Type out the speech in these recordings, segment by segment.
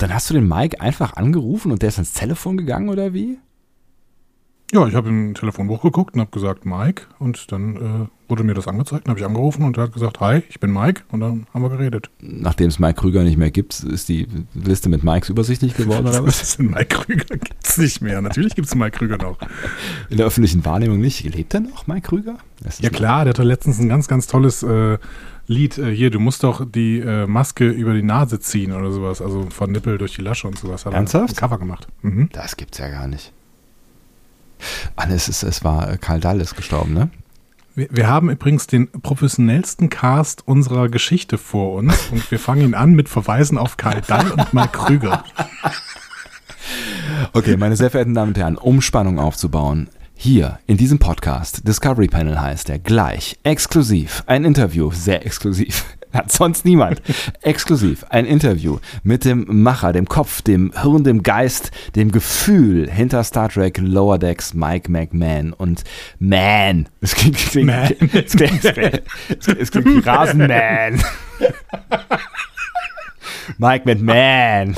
Und dann hast du den Mike einfach angerufen und der ist ans Telefon gegangen oder wie? Ja, ich habe im Telefonbuch geguckt und habe gesagt, Mike. Und dann äh, wurde mir das angezeigt. Dann habe ich angerufen und er hat gesagt, hi, ich bin Mike. Und dann haben wir geredet. Nachdem es Mike Krüger nicht mehr gibt, ist die Liste mit Mikes übersichtlich geworden oder was? was? Mike Krüger gibt es nicht mehr. Natürlich gibt es Mike Krüger noch. In der öffentlichen Wahrnehmung nicht. Lebt er noch, Mike Krüger? Ja klar, der hat letztens ein ganz, ganz tolles äh, Lied. Äh, hier, du musst doch die äh, Maske über die Nase ziehen oder sowas. Also von Nippel durch die Lasche und sowas. Hat Ernsthaft? ein Cover gemacht. Mhm. Das gibt's ja gar nicht. Ah, es, ist, es war äh, Karl Dall ist gestorben, ne? Wir, wir, haben übrigens den professionellsten Cast unserer Geschichte vor uns und wir fangen ihn an mit Verweisen auf Karl Dall und Mark Krüger. Okay, meine sehr verehrten Damen und Herren, um Spannung aufzubauen, hier in diesem Podcast, Discovery Panel heißt er, gleich, exklusiv, ein Interview, sehr exklusiv, hat sonst niemand, exklusiv, ein Interview mit dem Macher, dem Kopf, dem Hirn, dem Geist, dem Gefühl hinter Star Trek Lower Decks, Mike McMahon und Man. Es klingt, klingt, Man. Es klingt, es klingt, es klingt wie Rasenman. Mike McMahon.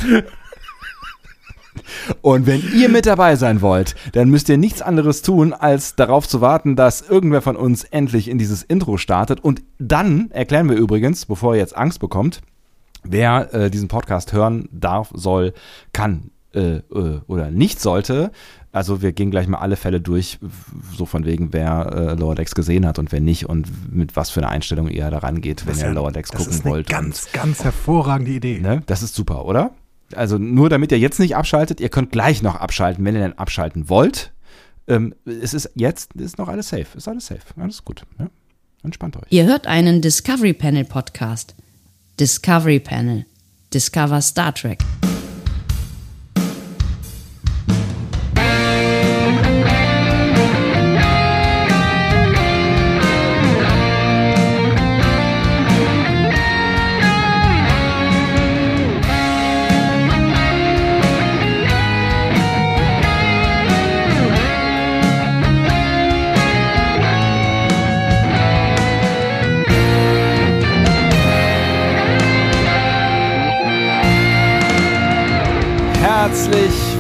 Und wenn ihr mit dabei sein wollt, dann müsst ihr nichts anderes tun, als darauf zu warten, dass irgendwer von uns endlich in dieses Intro startet. Und dann erklären wir übrigens, bevor ihr jetzt Angst bekommt, wer äh, diesen Podcast hören darf, soll, kann äh, äh, oder nicht sollte. Also wir gehen gleich mal alle Fälle durch, so von wegen, wer äh, Lower Decks gesehen hat und wer nicht und mit was für eine Einstellung ihr da rangeht, wenn ihr ja, Lower Decks gucken wollt. Das ist eine ganz, ganz hervorragende Idee. Ne? Das ist super, oder? Also nur damit ihr jetzt nicht abschaltet, ihr könnt gleich noch abschalten, wenn ihr dann abschalten wollt. Ähm, es ist jetzt ist noch alles safe, ist alles safe, alles gut. Ja? Entspannt euch. Ihr hört einen Discovery Panel Podcast. Discovery Panel. Discover Star Trek.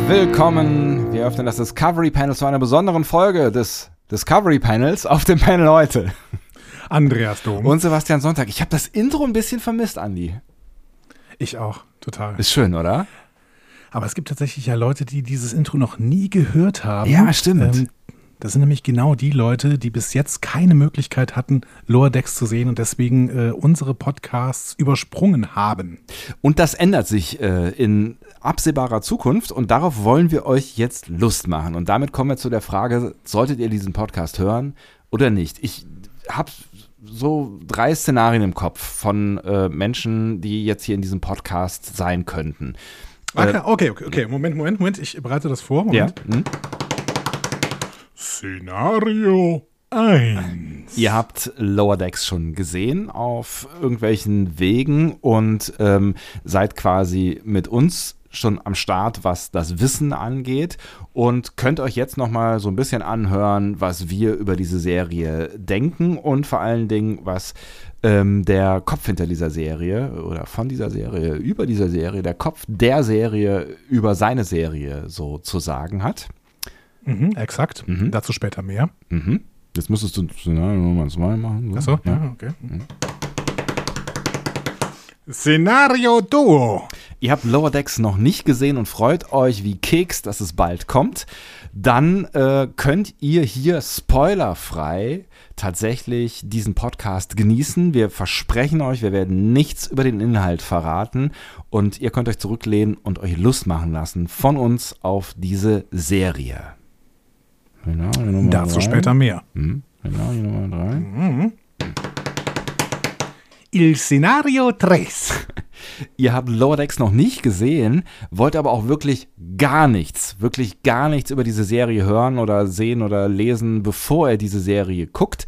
Willkommen. Wir öffnen das Discovery Panel zu einer besonderen Folge des Discovery Panels auf dem Panel heute. Andreas Dom. Und Sebastian Sonntag. Ich habe das Intro ein bisschen vermisst, Andi. Ich auch, total. Ist schön, oder? Aber es gibt tatsächlich ja Leute, die dieses Intro noch nie gehört haben. Ja, stimmt. Ähm, das sind nämlich genau die Leute, die bis jetzt keine Möglichkeit hatten, Lower Decks zu sehen und deswegen äh, unsere Podcasts übersprungen haben. Und das ändert sich äh, in absehbarer Zukunft und darauf wollen wir euch jetzt Lust machen. Und damit kommen wir zu der Frage, solltet ihr diesen Podcast hören oder nicht? Ich habe so drei Szenarien im Kopf von äh, Menschen, die jetzt hier in diesem Podcast sein könnten. Okay, okay, okay, okay. Moment, Moment, Moment. Ich bereite das vor. Moment. Ja. Hm? Szenario 1. Ihr habt Lower Decks schon gesehen auf irgendwelchen Wegen und ähm, seid quasi mit uns schon am Start, was das Wissen angeht und könnt euch jetzt noch mal so ein bisschen anhören, was wir über diese Serie denken und vor allen Dingen, was ähm, der Kopf hinter dieser Serie oder von dieser Serie über dieser Serie, der Kopf der Serie über seine Serie so zu sagen hat. Mhm, exakt. Mhm. Dazu später mehr. Mhm. Jetzt müsstest du Szenario Nummer 2 machen. So. Achso, ja, okay. Mhm. Szenario Duo. Ihr habt Lower Decks noch nicht gesehen und freut euch wie Keks, dass es bald kommt. Dann äh, könnt ihr hier spoilerfrei tatsächlich diesen Podcast genießen. Wir versprechen euch, wir werden nichts über den Inhalt verraten und ihr könnt euch zurücklehnen und euch Lust machen lassen von uns auf diese Serie. Dazu drei. später mehr. Hm? Szenario Nummer 3. Mhm. Il Scenario 3. Ihr habt Lower Decks noch nicht gesehen, wollt aber auch wirklich gar nichts, wirklich gar nichts über diese Serie hören oder sehen oder lesen, bevor ihr diese Serie guckt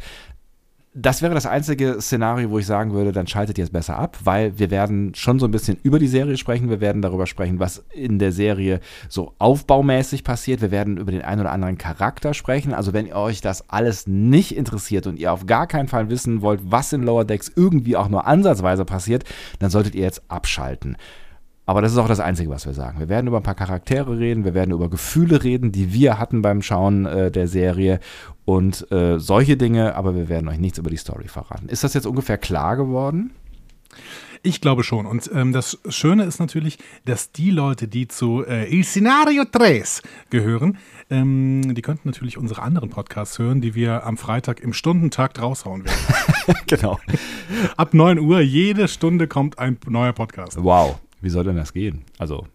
das wäre das einzige Szenario, wo ich sagen würde, dann schaltet ihr es besser ab, weil wir werden schon so ein bisschen über die Serie sprechen. Wir werden darüber sprechen, was in der Serie so aufbaumäßig passiert. Wir werden über den einen oder anderen Charakter sprechen. Also wenn euch das alles nicht interessiert und ihr auf gar keinen Fall wissen wollt, was in Lower Decks irgendwie auch nur ansatzweise passiert, dann solltet ihr jetzt abschalten. Aber das ist auch das Einzige, was wir sagen. Wir werden über ein paar Charaktere reden, wir werden über Gefühle reden, die wir hatten beim Schauen äh, der Serie und äh, solche Dinge, aber wir werden euch nichts über die Story verraten. Ist das jetzt ungefähr klar geworden? Ich glaube schon. Und ähm, das Schöne ist natürlich, dass die Leute, die zu äh, Il Scenario 3 gehören, ähm, die könnten natürlich unsere anderen Podcasts hören, die wir am Freitag im Stundentakt raushauen werden. genau. Ab 9 Uhr, jede Stunde kommt ein neuer Podcast. Wow. Wie soll denn das gehen? Also,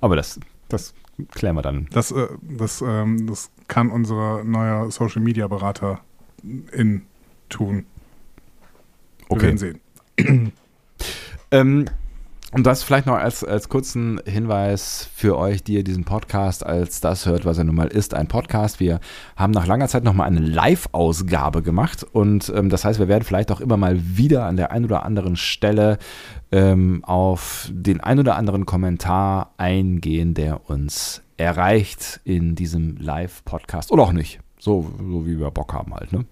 aber das, das klären wir dann. Das, äh, das, ähm, das kann unser neuer Social Media Berater in tun. Wir Okay. werden sehen. Ähm, und das vielleicht noch als, als kurzen Hinweis für euch, die ihr diesen Podcast als das hört, was er nun mal ist, ein Podcast. Wir haben nach langer Zeit nochmal eine Live-Ausgabe gemacht und ähm, das heißt, wir werden vielleicht auch immer mal wieder an der einen oder anderen Stelle ähm, auf den ein oder anderen Kommentar eingehen, der uns erreicht in diesem Live-Podcast oder auch nicht. So, so wie wir Bock haben halt, ne?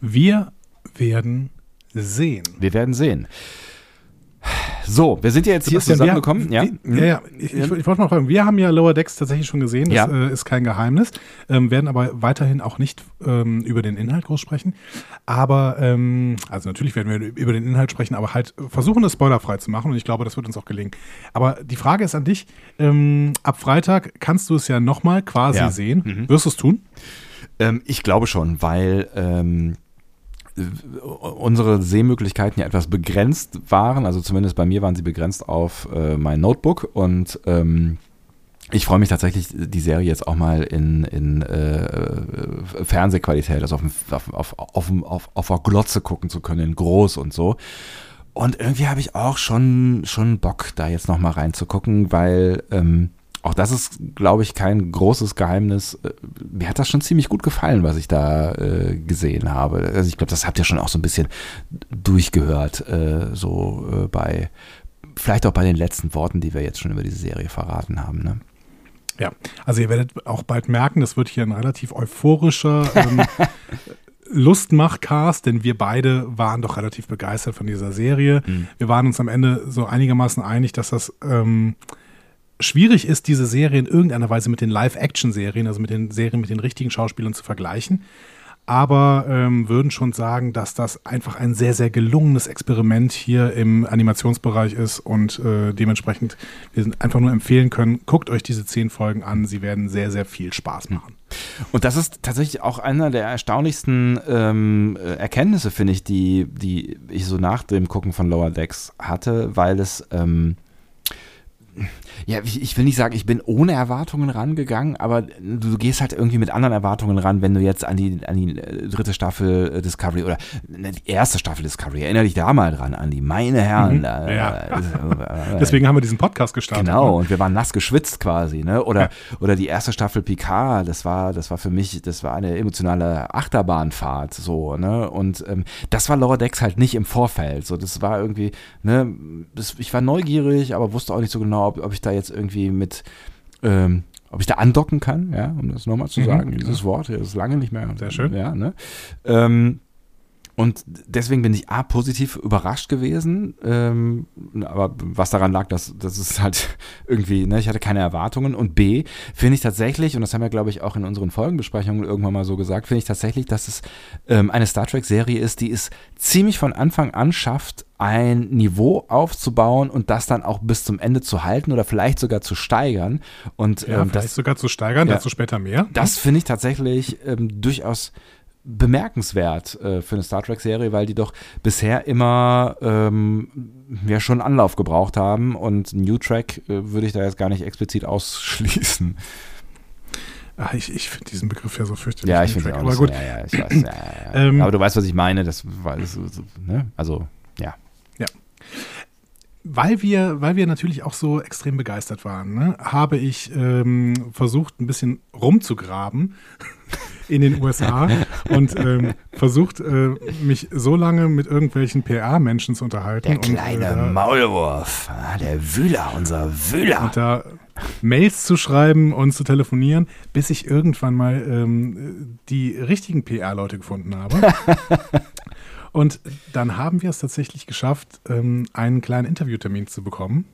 Wir werden sehen. Wir werden sehen. So, wir sind ja jetzt hier Sebastian, zusammengekommen. wir, ja? ja, ja. Ich, ich, ich wollte mal fragen, wir haben ja Lower Decks tatsächlich schon gesehen, das Ja. äh, ist kein Geheimnis, ähm, werden aber weiterhin auch nicht ähm, über den Inhalt groß sprechen. Aber, ähm, also natürlich werden wir über den Inhalt sprechen, aber halt versuchen, es spoilerfrei zu machen und ich glaube, das wird uns auch gelingen. Aber die Frage ist an dich, ähm, ab Freitag kannst du es ja nochmal quasi sehen. Mhm. Wirst du es tun? Ähm, ich glaube schon, weil ähm, äh, unsere Sehmöglichkeiten ja etwas begrenzt waren. Also zumindest bei mir waren sie begrenzt auf äh, mein Notebook und ähm, ich freue mich tatsächlich, die Serie jetzt auch mal in, in äh, Fernsehqualität, also auf, auf, auf, auf, auf, auf der Glotze gucken zu können, in groß und so. Und irgendwie habe ich auch schon, schon Bock, da jetzt nochmal reinzugucken, weil ähm, auch das ist, glaube ich, kein großes Geheimnis. Äh, Mir hat das schon ziemlich gut gefallen, was ich da äh, gesehen habe. Also ich glaube, das habt ihr schon auch so ein bisschen durchgehört, äh, so äh, bei, vielleicht auch bei den letzten Worten, die wir jetzt schon über diese Serie verraten haben. Ne? Ja, also ihr werdet auch bald merken, das wird hier ein relativ euphorischer ähm, Lustmach-Cast, denn wir beide waren doch relativ begeistert von dieser Serie. Wir waren uns am Ende so einigermaßen einig, dass das ähm, schwierig ist, diese Serie in irgendeiner Weise mit den Live-Action-Serien, also mit den Serien mit den richtigen Schauspielern zu vergleichen. Aber ähm, würden schon sagen, dass das einfach ein sehr, sehr gelungenes Experiment hier im Animationsbereich ist und äh, dementsprechend wir sind einfach nur empfehlen können, guckt euch diese zehn Folgen an, sie werden sehr, sehr viel Spaß machen. Und das ist tatsächlich auch einer der erstaunlichsten ähm, äh, Erkenntnisse, finde ich, die, die ich so nach dem Gucken von Lower Decks hatte, weil es, ähm, ja, ich, will nicht sagen, ich bin ohne Erwartungen rangegangen, aber du, gehst halt irgendwie mit anderen Erwartungen ran, wenn du jetzt an die, an die äh, dritte Staffel äh, Discovery oder die erste Staffel Discovery, erinnere dich da mal dran, an die, meine Herren. Mhm. da, Ja. äh, Deswegen haben wir diesen Podcast gestartet. Genau, ne? und wir waren nass geschwitzt quasi, ne? Oder, oder die erste Staffel Picard, das war, das war für mich, das war eine emotionale Achterbahnfahrt, so, ne? Und ähm, das war Lower Decks halt nicht im Vorfeld. So, das war irgendwie, ne, das, ich war neugierig, aber wusste auch nicht so genau, ob, ob ich da jetzt irgendwie mit ähm, ob ich da andocken kann, ja, um das nochmal zu Mhm, sagen, ja. dieses Wort, das ist lange nicht mehr. Sehr schön. Ja, ne? Ähm, und deswegen bin ich A, positiv überrascht gewesen, ähm, aber was daran lag, dass das ist halt irgendwie, ne, ich hatte keine Erwartungen. Und B, finde ich tatsächlich, und das haben wir, glaube ich, auch in unseren Folgenbesprechungen irgendwann mal so gesagt, finde ich tatsächlich, dass es ähm, eine Star Trek-Serie ist, die es ziemlich von Anfang an schafft, ein Niveau aufzubauen und das dann auch bis zum Ende zu halten oder vielleicht sogar zu steigern. Und Ja, ähm, vielleicht das, sogar zu steigern, Ja. dazu später mehr. das finde ich tatsächlich ähm, durchaus bemerkenswert äh, für eine Star Trek-Serie, weil die doch bisher immer ähm, ja schon Anlauf gebraucht haben und New Track äh, würde ich da jetzt gar nicht explizit ausschließen. Ah, ich ich finde diesen Begriff ja so fürchterlich. Ja, ich finde Aber gut, Ja, ja, ich weiß, ja, ja, ja. Ähm, Aber du weißt, was ich meine. Das so, ne? Also ja. weil wir, weil wir natürlich auch so extrem begeistert waren, ne, habe ich ähm, versucht, ein bisschen rumzugraben in den USA und ähm, versucht, äh, mich so lange mit irgendwelchen PR-Menschen zu unterhalten. Der und, kleine äh, da- Maulwurf, ah, der Wühler, unser Wühler. und da Mails zu schreiben und zu telefonieren, bis ich irgendwann mal ähm, die richtigen PR-Leute gefunden habe. Und dann haben wir es tatsächlich geschafft, ähm, einen kleinen Interviewtermin zu bekommen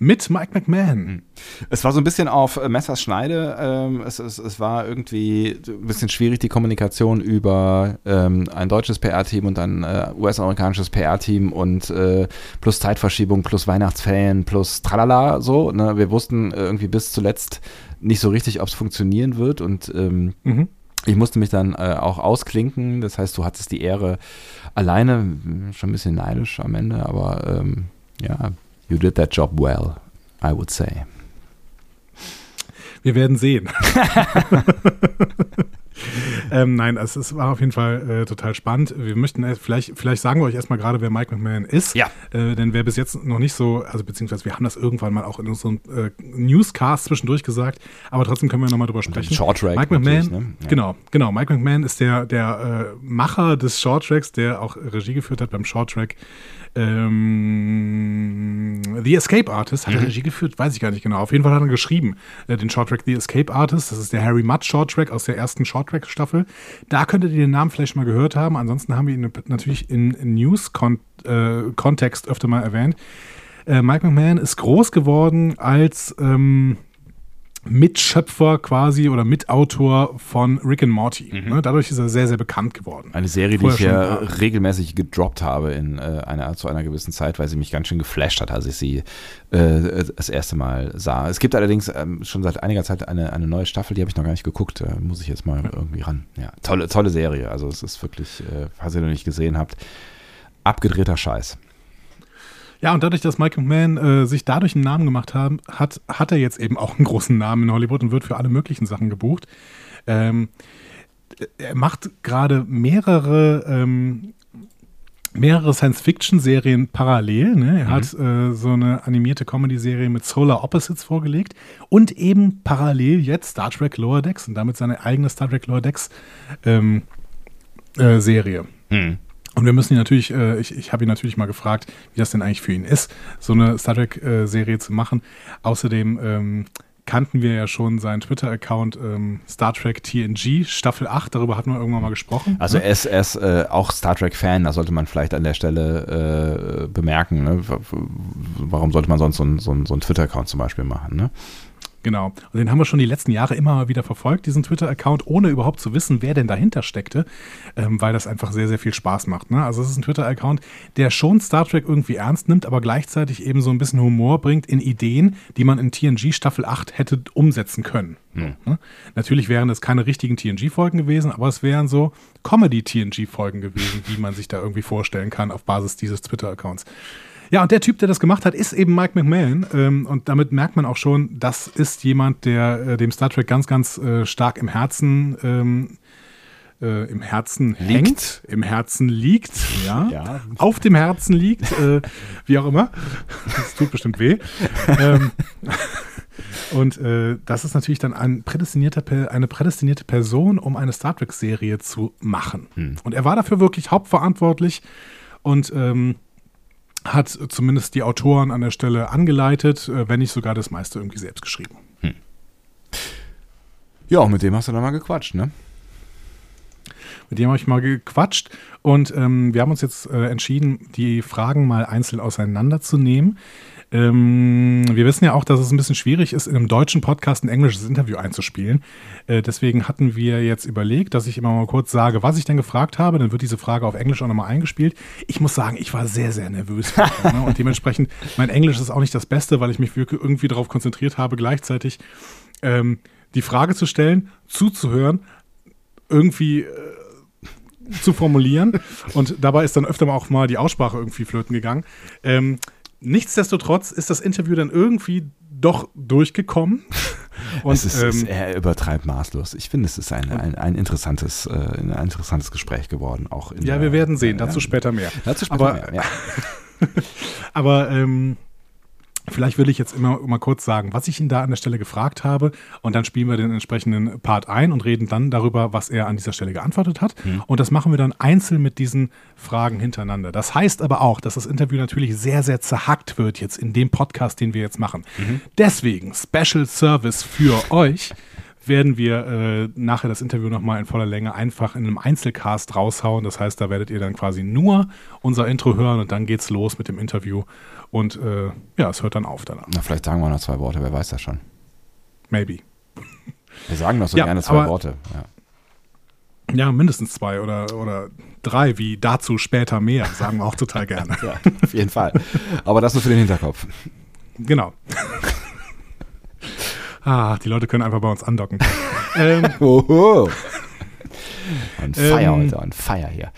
mit Mike McMahon. Es war so ein bisschen auf äh, Messers Schneide. Ähm, es, es, es war irgendwie ein bisschen schwierig, die Kommunikation über ähm, ein deutsches PR-Team und ein äh, US-amerikanisches PR-Team und äh, plus Zeitverschiebung, plus Weihnachtsferien, plus tralala so. Ne? Wir wussten irgendwie bis zuletzt nicht so richtig, ob es funktionieren wird und ähm, mhm. Ich musste mich dann äh, auch ausklinken, das heißt, du hattest die Ehre alleine, schon ein bisschen neidisch am Ende, aber ähm, ja, You did that job well, I would say. Wir werden sehen. ähm, nein, es, es, war auf jeden Fall äh, total spannend. Wir möchten äh, vielleicht, vielleicht sagen wir euch erstmal gerade, wer Mike McMahon ist. Ja. Äh, denn wer bis jetzt noch nicht so, also beziehungsweise wir haben das irgendwann mal auch in unserem äh, Newscast zwischendurch gesagt, aber trotzdem können wir nochmal drüber sprechen. Short Track. Mike McMahon, ne? ja. genau, genau. Mike McMahon ist der, der äh, Macher des Short Tracks, der auch Regie geführt hat beim Short Track ähm, The Escape Artist hat er mhm. Regie geführt, weiß ich gar nicht genau. Auf jeden Fall hat er geschrieben, äh, den Shorttrack The Escape Artist. Das ist der Harry Mudd Shorttrack aus der ersten Shorttrack-Staffel. Da könntet ihr den Namen vielleicht mal gehört haben. Ansonsten haben wir ihn natürlich in News-Kontext äh, öfter mal erwähnt. Äh, Mike McMahon ist groß geworden als ähm, Mitschöpfer quasi oder Mitautor von Rick and Morty. Mhm. Ne, dadurch ist er sehr, sehr bekannt geworden. Eine Serie, die ich ja regelmäßig gedroppt habe in äh, einer, zu einer gewissen Zeit, weil sie mich ganz schön geflasht hat, als ich sie äh, das erste Mal sah. Es gibt allerdings ähm, schon seit einiger Zeit eine, eine neue Staffel, die habe ich noch gar nicht geguckt. Da muss ich jetzt mal ja. irgendwie ran. Ja, tolle, tolle Serie. Also es ist wirklich, äh, falls ihr noch nicht gesehen habt, abgedrehter Scheiß. Ja, und dadurch, dass Michael Mann äh, sich dadurch einen Namen gemacht haben, hat, hat er jetzt eben auch einen großen Namen in Hollywood und wird für alle möglichen Sachen gebucht. Ähm, er macht gerade mehrere ähm, mehrere Science-Fiction-Serien parallel. Ne? Er mhm. hat äh, so eine animierte Comedy-Serie mit Solar Opposites vorgelegt und eben parallel jetzt Star Trek Lower Decks und damit seine eigene Star Trek Lower Decks ähm, äh, Serie. Mhm. Und wir müssen ihn natürlich, äh, ich, ich habe ihn natürlich mal gefragt, wie das denn eigentlich für ihn ist, so eine Star Trek-Serie äh, zu machen. Außerdem ähm, kannten wir ja schon seinen Twitter-Account ähm, Star Trek TNG, Staffel 8, darüber hatten wir irgendwann mal gesprochen. Also ne? er ist, er ist äh, auch Star Trek-Fan, das sollte man vielleicht an der Stelle äh, bemerken. Ne? Warum sollte man sonst so einen so so ein Twitter-Account zum Beispiel machen? Ne? Genau. Und den haben wir schon die letzten Jahre immer mal wieder verfolgt, diesen Twitter-Account, ohne überhaupt zu wissen, wer denn dahinter steckte, ähm, weil das einfach sehr, sehr viel Spaß macht. Ne? Also es ist ein Twitter-Account, der schon Star Trek irgendwie ernst nimmt, aber gleichzeitig eben so ein bisschen Humor bringt in Ideen, die man in TNG Staffel 8 hätte umsetzen können. Hm. Ne? Natürlich wären es keine richtigen TNG-Folgen gewesen, aber es wären so Comedy-TNG-Folgen gewesen, die man sich da irgendwie vorstellen kann auf Basis dieses Twitter-Accounts. Ja, und der Typ, der das gemacht hat, ist eben Mike McMahon. Ähm, und damit merkt man auch schon, das ist jemand, der äh, dem Star Trek ganz, ganz äh, stark im Herzen ähm, äh, im Herzen liegt. hängt, im Herzen liegt, ja, ja. auf dem Herzen liegt, äh, wie auch immer. Das tut bestimmt weh. ähm, und äh, das ist natürlich dann ein prädestinierter, eine prädestinierte Person, um eine Star Trek-Serie zu machen. Hm. Und er war dafür wirklich hauptverantwortlich und ähm, hat zumindest die Autoren an der Stelle angeleitet, äh, wenn nicht sogar das meiste irgendwie selbst geschrieben. Hm. Ja, mit dem hast du dann mal gequatscht, ne? Mit dem habe ich mal gequatscht und ähm, wir haben uns jetzt äh, entschieden, die Fragen mal einzeln auseinanderzunehmen. Ähm, wir wissen ja auch, dass es ein bisschen schwierig ist, in einem deutschen Podcast ein englisches Interview einzuspielen. Äh, deswegen hatten wir jetzt überlegt, dass ich immer mal kurz sage, was ich denn gefragt habe. Dann wird diese Frage auf Englisch auch nochmal eingespielt. Ich muss sagen, ich war sehr, sehr nervös. ne? Und dementsprechend, mein Englisch ist auch nicht das Beste, weil ich mich irgendwie darauf konzentriert habe, gleichzeitig ähm, die Frage zu stellen, zuzuhören, irgendwie. Äh, zu formulieren und dabei ist dann öfter mal auch mal die Aussprache irgendwie flöten gegangen. Ähm, Nichtsdestotrotz ist das Interview dann irgendwie doch durchgekommen. Und, es ist, ähm, ist, er übertreibt maßlos. Ich finde, es ist ein, ein, ein, interessantes, äh, ein interessantes Gespräch geworden. Auch ja, der, wir werden sehen. Dazu ja, später mehr. Dazu später aber, mehr, ja. aber ähm, Vielleicht will ich jetzt immer mal kurz sagen, was ich ihn da an der Stelle gefragt habe und dann spielen wir den entsprechenden Part ein und reden dann darüber, was er an dieser Stelle geantwortet hat. Mhm. Und das machen wir dann einzeln mit diesen Fragen hintereinander. Das heißt aber auch, dass das Interview natürlich sehr, sehr zerhackt wird jetzt in dem Podcast, den wir jetzt machen. Mhm. Deswegen Special Service für euch werden wir äh, nachher das Interview nochmal in voller Länge einfach in einem Einzelcast raushauen. Das heißt, da werdet ihr dann quasi nur unser Intro hören und dann geht's los mit dem Interview. Und äh, ja, es hört dann auf danach. Na, vielleicht sagen wir noch zwei Worte, wer weiß das schon. Maybe. Wir sagen doch so Ja, gerne zwei aber- Worte. Ja. Ja, mindestens zwei oder, oder drei, wie dazu später mehr, sagen wir auch total gerne. ja, auf jeden Fall. Aber das nur für den Hinterkopf. Genau. ah, die Leute können einfach bei uns andocken. ähm, Oho. On fire Ähm, heute, on fire hier.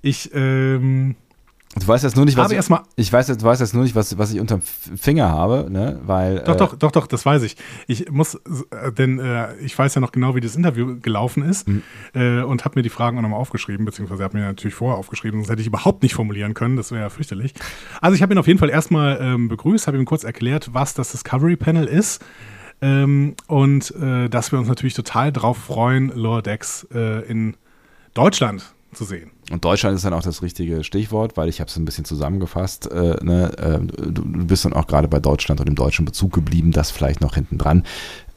ich, ähm, Du weißt jetzt nur nicht, was ich, ich weiß jetzt, weiß jetzt nur nicht, was, was ich unterm Finger habe, ne? Weil Doch, äh, doch, doch, doch, das weiß ich. Ich muss, äh, denn äh, ich weiß ja noch genau, wie das Interview gelaufen ist Mhm. äh, und habe mir die Fragen auch nochmal aufgeschrieben, beziehungsweise habe mir natürlich vorher aufgeschrieben, sonst hätte ich überhaupt nicht formulieren können, das wäre ja fürchterlich. Also ich habe ihn auf jeden Fall erstmal ähm, begrüßt, habe ihm kurz erklärt, was das Discovery Panel ist ähm, und äh, dass wir uns natürlich total drauf freuen, Lower Decks äh, in Deutschland zu sehen. Und Deutschland ist dann auch das richtige Stichwort, weil ich habe es ein bisschen zusammengefasst. Äh, ne, äh, du, du bist dann auch gerade bei Deutschland und dem deutschen Bezug geblieben, das vielleicht noch hinten dran,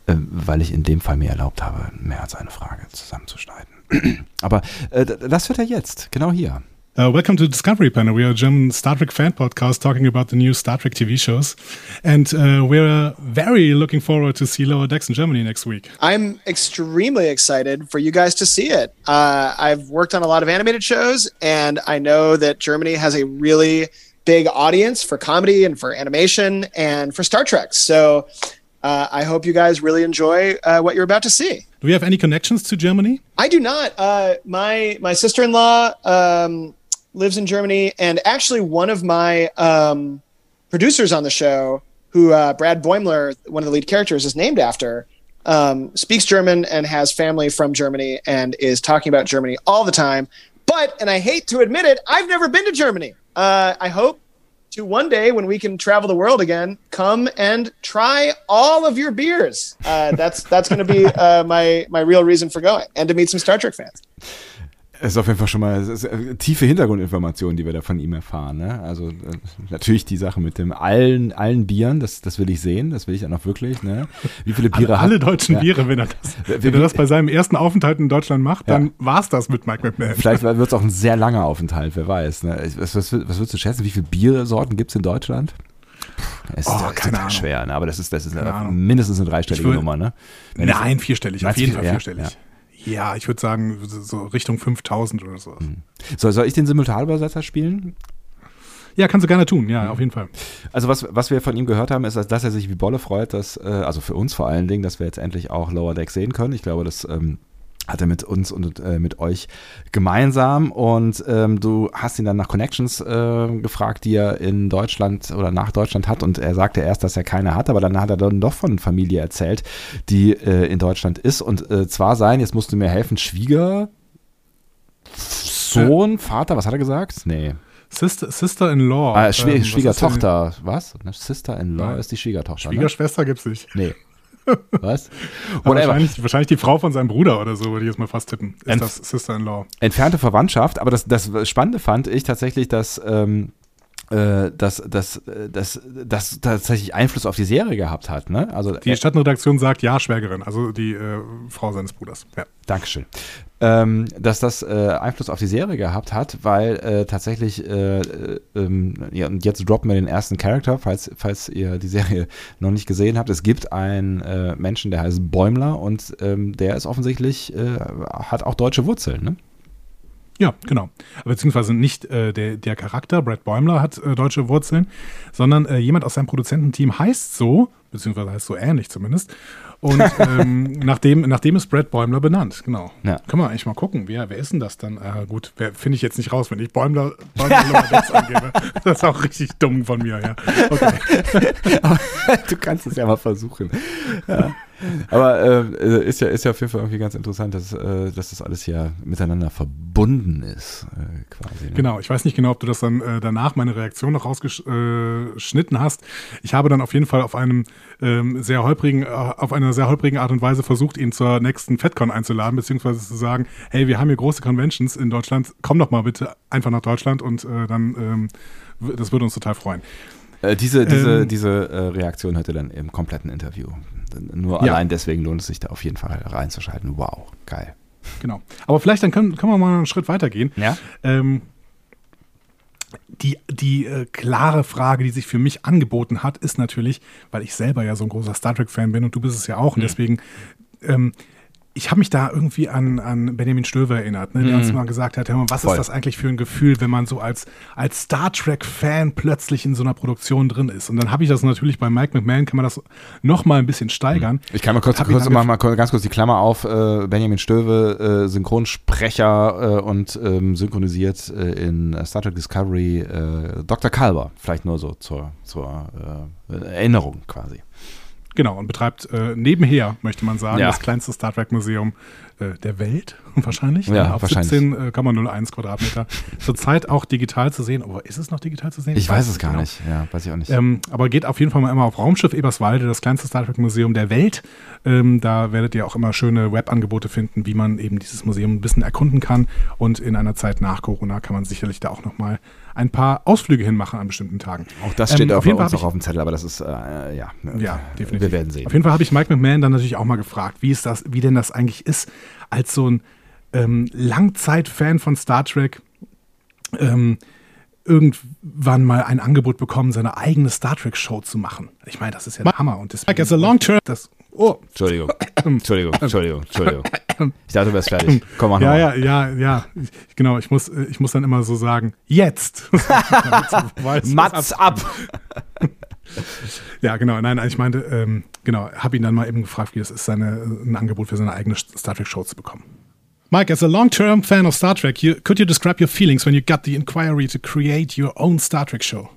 äh, weil ich in dem Fall mir erlaubt habe, mehr als eine Frage zusammenzuschneiden. Aber äh, das wird er jetzt, genau hier. Uh, welcome to Discovery Panel. We are a German Star Trek fan podcast talking about the new Star Trek TV shows. And uh, we're very looking forward to see Lower Decks in Germany next week. I'm extremely excited for you guys to see it. Uh, I've worked on a lot of animated shows, and I know that Germany has a really big audience for comedy and for animation and for Star Trek. So uh, I hope you guys really enjoy uh, what you're about to see. Do we have any connections to Germany? I do not. Uh, my my sister in law um, lives in Germany, and actually one of my um, producers on the show, who uh, Brad Boimler, one of the lead characters, is named after, um, speaks German and has family from Germany, and is talking about Germany all the time. But, and I hate to admit it, I've never been to Germany. Uh, I hope to one day when we can travel the world again, come and try all of your beers. Uh, that's that's going to be uh, my my real reason for going, and to meet some Star Trek fans. Es ist auf jeden Fall schon mal es ist, äh, tiefe Hintergrundinformationen, die wir da von ihm erfahren. Ne? Also äh, natürlich die Sache mit dem allen, allen Bieren, das, das will ich sehen, das will ich dann auch wirklich. Ne? Wie viele Biere alle, hat alle deutschen ja. Biere, wenn er das, wenn er das bei seinem ersten Aufenthalt in Deutschland macht, Ja. dann war's das mit Mike McMahon. Vielleicht wird es auch ein sehr langer Aufenthalt, wer weiß. Ne? Was, was, was würdest du schätzen? Wie viele Biersorten gibt es in Deutschland? Es ist, Oh, keine Ahnung. schwer, ne? aber das ist, das ist mindestens eine dreistellige würd- Nummer. Ne? Wenn es- Nein, vierstellig, auf jeden Fall vierstellig. Ja, ich würde sagen, so Richtung 5000 oder so. Soll, soll ich den Simultanübersetzer spielen? Ja, kannst du gerne tun, Mhm. ja, auf jeden Fall. Also was, was wir von ihm gehört haben, ist, dass er sich wie Bolle freut, dass, äh, also für uns vor allen Dingen, dass wir jetzt endlich auch Lower Deck sehen können. Ich glaube, das ähm, hat er mit uns und äh, mit euch gemeinsam. Und ähm, du hast ihn dann nach Connections äh, gefragt, die er in Deutschland oder nach Deutschland hat. Und er sagte erst, dass er keine hat, aber dann hat er dann doch von Familie erzählt, die äh, in Deutschland ist. Und äh, zwar sein, jetzt musst du mir helfen, Schwieger, Sohn, Vater, was hat er gesagt? Nee. Sister, Sister-in-Law. Ah, Schwie ähm, was Schwiegertochter, was? Ne, Sister-in-law ist die Schwiegertochter. Ne? Schwiegerschwester gibt's nicht. Nee. Was? Wahrscheinlich, wahrscheinlich die Frau von seinem Bruder oder so, würde ich jetzt mal fast tippen. Ist Entf- das Sister-in-Law. Entfernte Verwandtschaft, aber das, das Spannende fand ich tatsächlich, dass, ähm, äh, dass, dass, äh, dass, dass tatsächlich Einfluss auf die Serie gehabt hat. Ne? Also, Die äh, Stadtredaktion sagt ja, Schwägerin, also die äh, Frau seines Bruders. Ja. Dankeschön. Ähm, dass das äh, Einfluss auf die Serie gehabt hat, weil äh, tatsächlich, äh, äh, ähm, ja, und jetzt droppen wir den ersten Charakter, falls, falls ihr die Serie noch nicht gesehen habt. Es gibt einen Menschen, der heißt Bäumler und ähm, der ist offensichtlich, hat auch deutsche Wurzeln. Ne? Ja, genau. Beziehungsweise nicht äh, der, der Charakter, Brad Bäumler, hat äh, deutsche Wurzeln, sondern äh, jemand aus seinem Produzententeam heißt so, beziehungsweise heißt so ähnlich zumindest. Und ähm, nachdem, nachdem ist Brad Bäumler benannt, genau. Ja. Können wir eigentlich mal gucken, wer, wer ist denn das dann? Äh, gut, finde ich jetzt nicht raus, wenn ich Bäumler, Bäumler angebe. Das ist auch richtig dumm von mir, ja. Okay. du kannst es ja mal versuchen. Ja. Aber äh, ist, ja, ist ja auf jeden Fall irgendwie ganz interessant, dass, äh, dass das alles ja miteinander verbunden ist, äh, quasi. Ne? Genau, ich weiß nicht genau, ob du das dann äh, danach meine Reaktion noch rausgeschnitten hast. Ich habe dann auf jeden Fall auf einem ähm, sehr holprigen, äh, auf einer sehr holprigen Art und Weise versucht, ihn zur nächsten FedCon einzuladen, beziehungsweise zu sagen, hey, wir haben hier große Conventions in Deutschland, komm doch mal bitte einfach nach Deutschland und äh, dann, ähm, das würde uns total freuen. Äh, diese diese, Ähm. diese äh, Reaktion ihr dann im kompletten Interview. Nur Ja. allein deswegen lohnt es sich da auf jeden Fall reinzuschalten. Wow, geil. Genau. Aber vielleicht dann können, können wir mal einen Schritt weitergehen. Ja? Ähm, die die äh, klare Frage, die sich für mich angeboten hat, ist natürlich, weil ich selber ja so ein großer Star Trek-Fan bin und du bist es ja auch. Und deswegen, ähm, ich habe mich da irgendwie an, an Benjamin Stöver erinnert, ne, der uns mal gesagt hat, was Voll. ist das eigentlich für ein Gefühl, wenn man so als, als Star Trek-Fan plötzlich in so einer Produktion drin ist. Und dann habe ich das natürlich bei Mike McMahon, kann man das noch mal ein bisschen steigern. Ich kann mal kurz, kurz mal, mal ganz kurz die Klammer auf. Äh, Benjamin Stöve, äh, Synchronsprecher äh, und ähm, synchronisiert äh, in Star Trek Discovery äh, Dr. Kalber. Vielleicht nur so zur, zur äh, Erinnerung quasi. Genau, und betreibt äh, nebenher, möchte man sagen, Ja. das kleinste Star Trek Museum äh, der Welt, wahrscheinlich. Ja, auf wahrscheinlich. 17 äh, kann man 01 Quadratmeter. Zurzeit auch digital zu sehen. Aber ist es noch digital zu sehen? Ich weiß es gar genau. nicht. Ja, weiß ich auch nicht. Ähm, aber geht auf jeden Fall mal immer auf Raumschiff Eberswalde, das kleinste Star Trek Museum der Welt. Ähm, da werdet ihr auch immer schöne Webangebote finden, wie man eben dieses Museum ein bisschen erkunden kann. Und in einer Zeit nach Corona kann man sicherlich da auch noch mal ein paar Ausflüge hinmachen an bestimmten Tagen. auch das steht ähm, auf, jeden Fall noch auf dem Zettel, aber das ist, äh, ja. Ja, definitiv. Wir werden sehen. Auf jeden Fall habe ich Mike McMahon dann natürlich auch mal gefragt, wie ist das, wie denn das eigentlich ist, als so ein ähm, Langzeit-Fan von Star Trek ähm, irgendwann mal ein Angebot bekommen, seine eigene Star Trek Show zu machen. Ich meine, das ist ja der Hammer und deswegen, Mike, as a long term- das oh Entschuldigung. Entschuldigung, Entschuldigung, Entschuldigung. Ich dachte, du wärst fertig. Komm, mach ja, ja, ja, ja, genau. Ich muss, ich muss dann immer so sagen, jetzt. Mats ab! Ja, genau. Nein, nein, ich meinte, ähm, genau, habe ihn dann mal eben gefragt, wie das ist, seine, ein Angebot für seine eigene Star Trek Show zu bekommen. Mike, as a long-term fan of Star Trek, you, could you describe your feelings when you got the inquiry to create your own Star Trek show?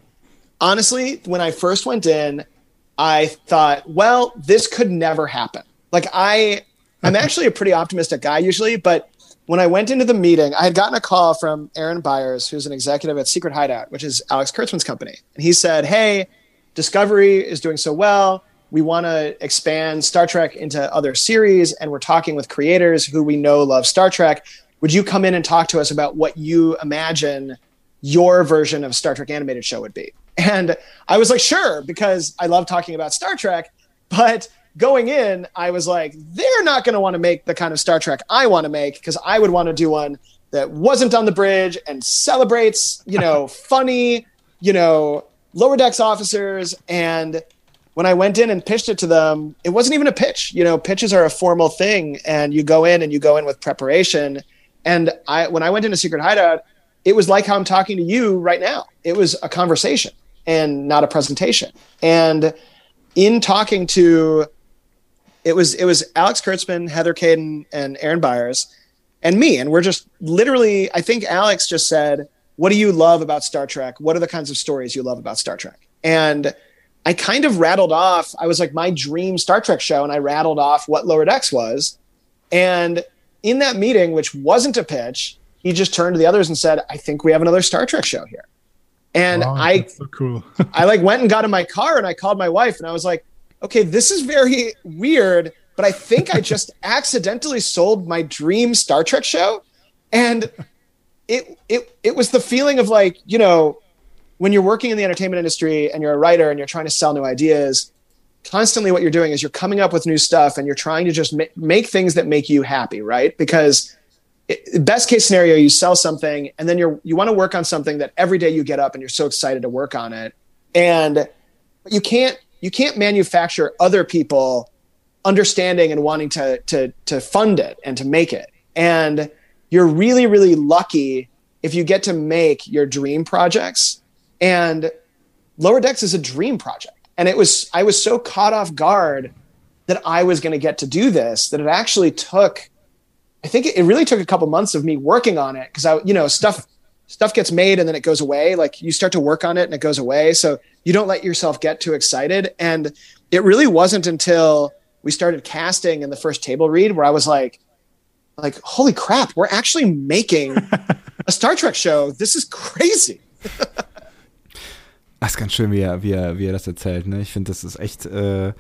honestly, when I first went in, I thought, well, this could never happen. Like I, I'm actually a pretty optimistic guy usually, but when I went into the meeting, I had gotten a call from Aaron Byers, who's an executive at Secret Hideout, which is Alex Kurtzman's company, and he said, "Hey, Discovery is doing so well. We want to expand Star Trek into other series, and we're talking with creators who we know love Star Trek. Would you come in and talk to us about what you imagine your version of Star Trek animated show would be?" And I was like, "Sure," because I love talking about Star Trek, but going in, I was like, they're not going to want to make the kind of Star Trek I want to make because I would want to do one that wasn't on the bridge and celebrates, you know, funny, you know, lower decks officers. And when I went in and pitched it to them, it wasn't even a pitch. You know, pitches are a formal thing, and you go in and you go in with preparation. And I, when I went into Secret Hideout, it was like how I'm talking to you right now. It was a conversation and not a presentation. And in talking to it was it was Alex Kurtzman, Heather Caden, and Aaron Byers, and me. And we're just literally, I think Alex just said, What do you love about Star Trek? What are the kinds of stories you love about Star Trek? And I kind of rattled off, I was like, my dream Star Trek show, and I rattled off what Lower Decks was. And in that meeting, which wasn't a pitch, he just turned to the others and said, I think we have another Star Trek show here. And Wow, I so cool. I like went and got in my car and I called my wife and I was like, okay, this is very weird, but I think I just accidentally sold my dream Star Trek show. And it it it was the feeling of like, you know, when you're working in the entertainment industry and you're a writer and you're trying to sell new ideas, constantly what you're doing is you're coming up with new stuff and you're trying to just ma- make things that make you happy, right? Because it, best case scenario, you sell something and then you're you want to work on something that every day you get up and you're so excited to work on it, and you can't you can't manufacture other people understanding and wanting to to to fund it and to make it, and you're really really lucky if you get to make your dream projects and lower decks is a dream project. And it was i was so caught off guard that i was going to get to do this that it actually took i think it really took a couple months of me working on it because i you know stuff stuff gets made and then it goes away. Like you start to work on it and it goes away. So you don't let yourself get too excited. And it really wasn't until we started casting in the first table read where i was like like holy crap we're actually making a star trek show. This is crazy Das ist ganz schön, wie er, wie er, wie er das erzählt. Ne? Ich finde, das ist echt. Äh,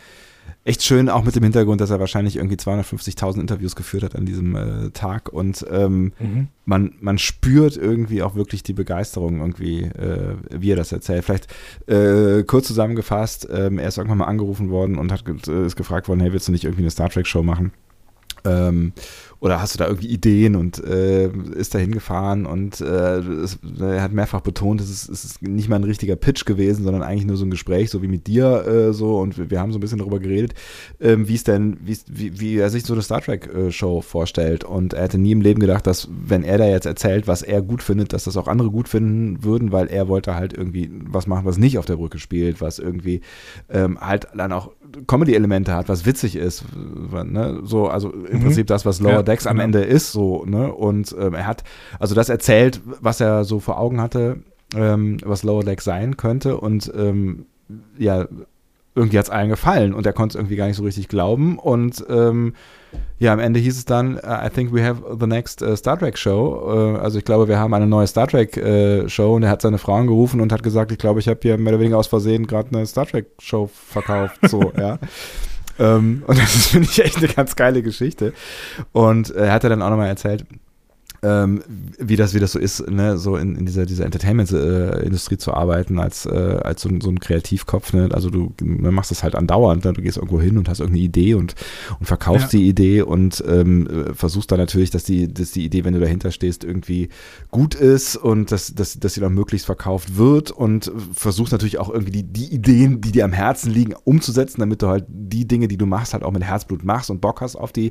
echt schön, auch mit dem Hintergrund, dass er wahrscheinlich irgendwie 250.000 Interviews geführt hat an diesem äh, Tag und ähm, mhm. man, man spürt irgendwie auch wirklich die Begeisterung irgendwie, äh, wie er das erzählt. Vielleicht äh, kurz zusammengefasst, ähm, er ist irgendwann mal angerufen worden und hat ist gefragt worden, hey, willst du nicht irgendwie eine Star Trek Show machen? Ähm, oder hast du da irgendwie Ideen und äh, ist da hingefahren und äh, es, er hat mehrfach betont, es ist, es ist nicht mal ein richtiger Pitch gewesen, sondern eigentlich nur so ein Gespräch, so wie mit dir äh, so und wir, wir, haben so ein bisschen darüber geredet, ähm, wie es denn, wie, wie er sich so eine Star Trek äh, Show vorstellt und er hätte nie im Leben gedacht, dass wenn er da jetzt erzählt, was er gut findet, dass das auch andere gut finden würden, weil er wollte halt irgendwie was machen, was nicht auf der Brücke spielt, was irgendwie ähm, halt dann auch Comedy-Elemente hat, was witzig ist, ne? so also im mhm. Prinzip das, was Lower ja. Decks am. Ende ist, so, ne? Und ähm, er hat also das erzählt, was er so vor Augen hatte, ähm, was Lower Decks sein könnte und ähm, ja, irgendwie hat es allen gefallen und er konnte es irgendwie gar nicht so richtig glauben und ähm, ja, am Ende hieß es dann, uh, I think we have the next uh, Star Trek Show. Uh, also ich glaube, wir haben eine neue Star Trek uh, Show und er hat seine Frau angerufen und hat gesagt, ich glaube, ich habe hier mehr oder weniger aus Versehen gerade eine Star Trek Show verkauft. So, ja. Ähm, und das finde ich echt eine ganz geile Geschichte. Und er hat dann auch nochmal erzählt, ähm, wie das wie das so ist, ne, so in, in dieser, dieser Entertainment-Industrie zu arbeiten als, äh, als so, so ein Kreativkopf. Ne? Also du machst das halt andauernd, ne? du gehst irgendwo hin und hast irgendeine Idee und, und verkaufst ja. die Idee und ähm, versuchst dann natürlich, dass die, dass die Idee, wenn du dahinter stehst, irgendwie gut ist und dass, dass, dass sie dann möglichst verkauft wird und versuchst natürlich auch irgendwie die, die Ideen, die dir am Herzen liegen, umzusetzen, damit du halt die Dinge, die du machst, halt auch mit Herzblut machst und Bock hast auf die,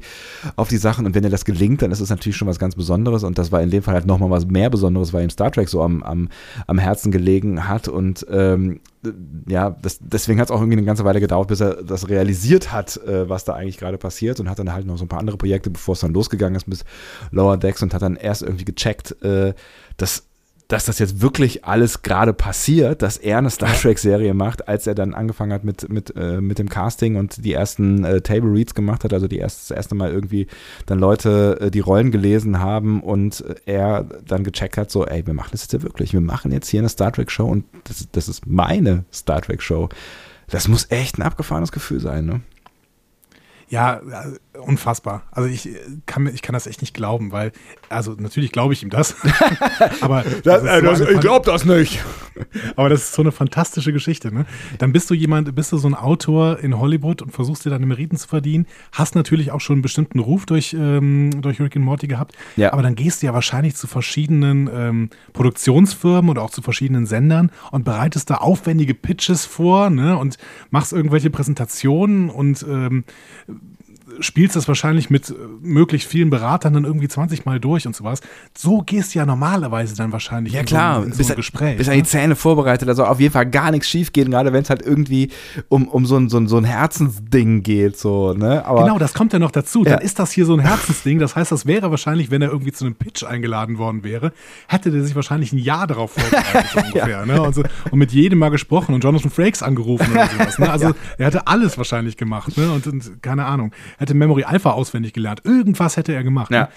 auf die Sachen. Und wenn dir das gelingt, dann ist es natürlich schon was ganz Besonderes und das war in dem Fall halt nochmal was mehr Besonderes, weil ihm Star Trek so am, am, am Herzen gelegen hat und ähm, ja, das, deswegen hat es auch irgendwie eine ganze Weile gedauert, bis er das realisiert hat, äh, was da eigentlich gerade passiert und hat dann halt noch so ein paar andere Projekte, bevor es dann losgegangen ist bis Lower Decks und hat dann erst irgendwie gecheckt, äh, dass dass das jetzt wirklich alles gerade passiert, dass er eine Star Trek-Serie macht, als er dann angefangen hat mit, mit, äh, mit dem Casting und die ersten äh, Table Reads gemacht hat, also die erst, das erste Mal irgendwie dann Leute äh, die Rollen gelesen haben und er dann gecheckt hat, so, ey, wir machen das jetzt ja wirklich, wir machen jetzt hier eine Star Trek-Show und das, das ist meine Star Trek-Show. Das muss echt ein abgefahrenes Gefühl sein, ne? Ja, äh, unfassbar. Also ich äh, kann, ich kann das echt nicht glauben, weil, also natürlich glaube ich ihm das. aber das, das äh, so ich glaube das nicht. aber das ist so eine fantastische Geschichte. Ne? Dann bist du jemand, bist du so ein Autor in Hollywood und versuchst dir deine Meriten zu verdienen. Hast natürlich auch schon einen bestimmten Ruf durch, ähm, durch Rick and Morty gehabt. Ja. Aber dann gehst du ja wahrscheinlich zu verschiedenen ähm, Produktionsfirmen oder auch zu verschiedenen Sendern und bereitest da aufwendige Pitches vor ne? und machst irgendwelche Präsentationen und ähm, spielst das wahrscheinlich mit äh, möglichst vielen Beratern dann irgendwie 20 Mal durch und sowas. So gehst du ja normalerweise dann wahrscheinlich ja, in klar. so, in so ein Gespräch. Bis an die ne? Zähne vorbereitet, also auf jeden Fall gar nichts schief geht, gerade wenn es halt irgendwie um, um so, ein, so, ein, so ein Herzensding geht. So, ne? Aber, genau, das kommt ja noch dazu. Ja. Dann ist das hier so ein Herzensding. Das heißt, das wäre wahrscheinlich, wenn er irgendwie zu einem Pitch eingeladen worden wäre, hätte der sich wahrscheinlich ein Jahr darauf vorbereitet so ungefähr. ja. ne? und, so, und, mit jedem mal gesprochen und Jonathan Frakes angerufen oder sowas. Ne? Also er hatte alles wahrscheinlich gemacht. Ne? Und, und keine Ahnung. Er hätte Memory Alpha auswendig gelernt. Irgendwas hätte er gemacht. Ne? Ja. Ne?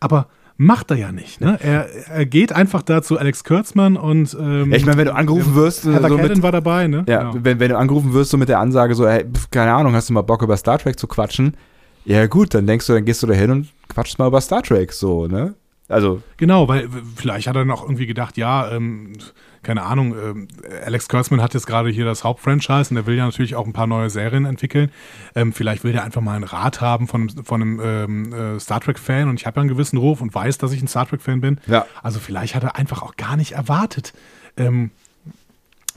Aber macht er ja nicht. Ne? Er, er geht einfach da zu Alex Kurtzmann und ähm, ja, ich meine, wenn du angerufen wirst, Heather so mit, war dabei, ne? Ja, genau. wenn, wenn du angerufen wirst so mit der Ansage so, hey, keine Ahnung, hast du mal Bock über Star Trek zu quatschen? Ja gut, dann denkst du, dann gehst du da hin und quatschst mal über Star Trek so, ne? Also genau, weil vielleicht hat er noch irgendwie gedacht, ja, ähm, keine Ahnung, ähm, Alex Kurtzman hat jetzt gerade hier das Hauptfranchise und er will ja natürlich auch ein paar neue Serien entwickeln. Ähm, vielleicht will er einfach mal einen Rat haben von einem, von einem ähm, äh, Star Trek-Fan und ich habe ja einen gewissen Ruf und weiß, dass ich ein Star Trek-Fan bin. Ja. Also vielleicht hat er einfach auch gar nicht erwartet, ähm,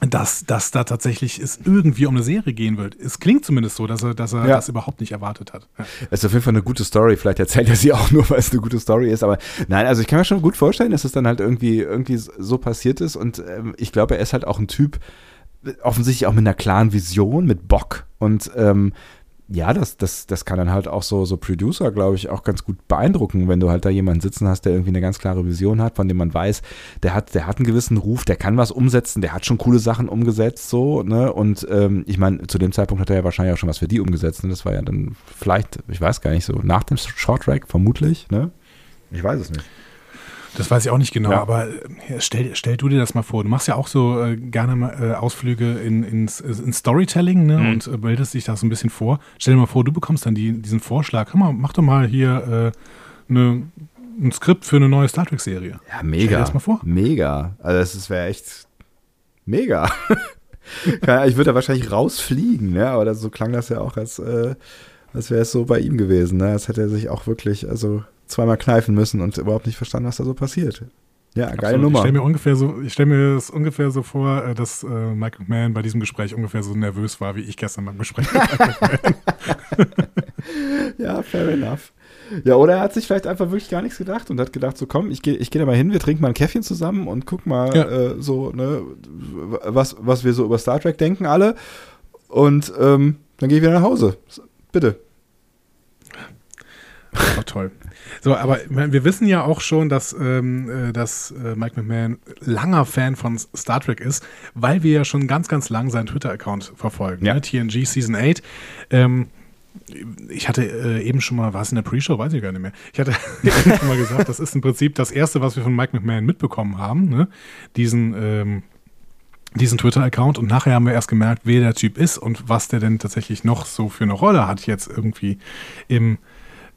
dass, dass da tatsächlich es irgendwie um eine Serie gehen wird. Es klingt zumindest so, dass er, dass er ja. das überhaupt nicht erwartet hat. Ja. Es ist auf jeden Fall eine gute Story. Vielleicht erzählt er sie auch nur, weil es eine gute Story ist. Aber nein, also ich kann mir schon gut vorstellen, dass es dann halt irgendwie, irgendwie so passiert ist. Und ähm, ich glaube, er ist halt auch ein Typ, offensichtlich auch mit einer klaren Vision, mit Bock. Und ähm, ja, das, das, das kann dann halt auch so, so Producer, glaube ich, auch ganz gut beeindrucken, wenn du halt da jemanden sitzen hast, der irgendwie eine ganz klare Vision hat, von dem man weiß, der hat, der hat einen gewissen Ruf, der kann was umsetzen, der hat schon coole Sachen umgesetzt, so, ne? Und ähm, ich meine, zu dem Zeitpunkt hat er ja wahrscheinlich auch schon was für die umgesetzt. Ne? Das war ja dann vielleicht, ich weiß gar nicht so, nach dem Short Track, vermutlich, ne? Ich weiß es nicht. Das weiß ich auch nicht genau, Ja. aber äh, stell, stell du dir das mal vor. Du machst ja auch so äh, gerne mal äh, Ausflüge in, ins, in Storytelling ne, Mhm. und äh, bildest dich da so ein bisschen vor. Stell dir mal vor, du bekommst dann die, diesen Vorschlag, hör mal, mach doch mal hier äh, ne, ein Skript für eine neue Star Trek-Serie. Ja, Stell dir mega. das mal vor. Mega. Also das wäre echt mega. Ich würde da wahrscheinlich rausfliegen, ne? aber das, so klang das ja auch, als, äh, als wäre es so bei ihm gewesen. Ne? Als hätte er sich auch wirklich also zweimal kneifen müssen und überhaupt nicht verstanden, was da so passiert. Ja, geile Absolut. Ich Nummer. stelle mir ungefähr so, ich stelle mir das ungefähr so vor, äh, dass äh, Michael McMahon bei diesem Gespräch ungefähr so nervös war, wie ich gestern beim Gespräch. Ja, fair enough. Ja, oder er hat sich vielleicht einfach wirklich gar nichts gedacht und hat gedacht, so komm, ich gehe ich geh da mal hin, wir trinken mal ein Käffchen zusammen und guck mal Ja. äh, so, ne, was, was wir so über Star Trek denken alle. Und ähm, dann gehe ich wieder nach Hause. Bitte. Oh, toll. So, aber wir wissen ja auch schon, dass, ähm, äh, dass äh, Mike McMahon langer Fan von Star Trek ist, weil wir ja schon ganz, ganz lang seinen Twitter-Account verfolgen. Ja. Ne? TNG Season 8. Ähm, ich hatte äh, eben schon mal, war es in der Pre-Show, weiß ich gar nicht mehr. Ich hatte eben schon mal gesagt, das ist im Prinzip das Erste, was wir von Mike McMahon mitbekommen haben. Ne? Diesen, ähm, diesen Twitter-Account und nachher haben wir erst gemerkt, wer der Typ ist und was der denn tatsächlich noch so für eine Rolle hat jetzt irgendwie im,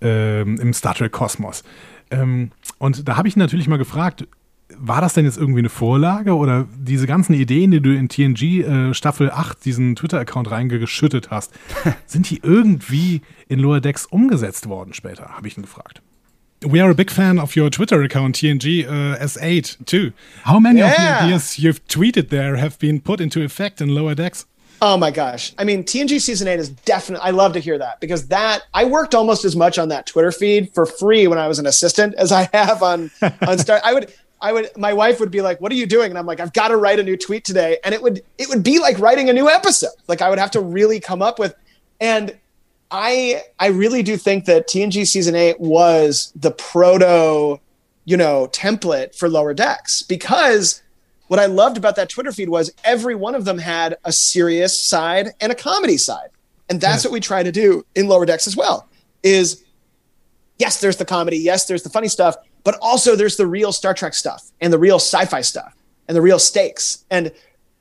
ähm, im Star Trek Kosmos. Ähm, und da habe ich ihn natürlich mal gefragt, war das denn jetzt irgendwie eine Vorlage oder diese ganzen Ideen, die du in TNG äh, Staffel 8 diesen Twitter-Account reingeschüttet hast, sind die irgendwie in Lower Decks umgesetzt worden später, habe ich ihn gefragt. We are a big fan of your Twitter account, TNG uh, S8, too. How many of the Yeah. ideas you've tweeted there have been put into effect in lower decks? Oh my gosh. I mean, TNG season eight is definitely, I love to hear that because that, I worked almost as much on that Twitter feed for free when I was an assistant as I have on, on Star. I would, I would, my wife would be like, what are you doing? And I'm like, I've got to write a new tweet today. And it would, it would be like writing a new episode. Like I would have to really come up with, and I, I really do think that TNG season eight was the proto, you know, template for lower decks because what I loved about that Twitter feed was every one of them had a serious side and a comedy side. And that's what we try to do in lower decks as well. Is yes, there's the comedy, yes, there's the funny stuff, but also there's the real Star Trek stuff and the real sci-fi stuff and the real stakes. And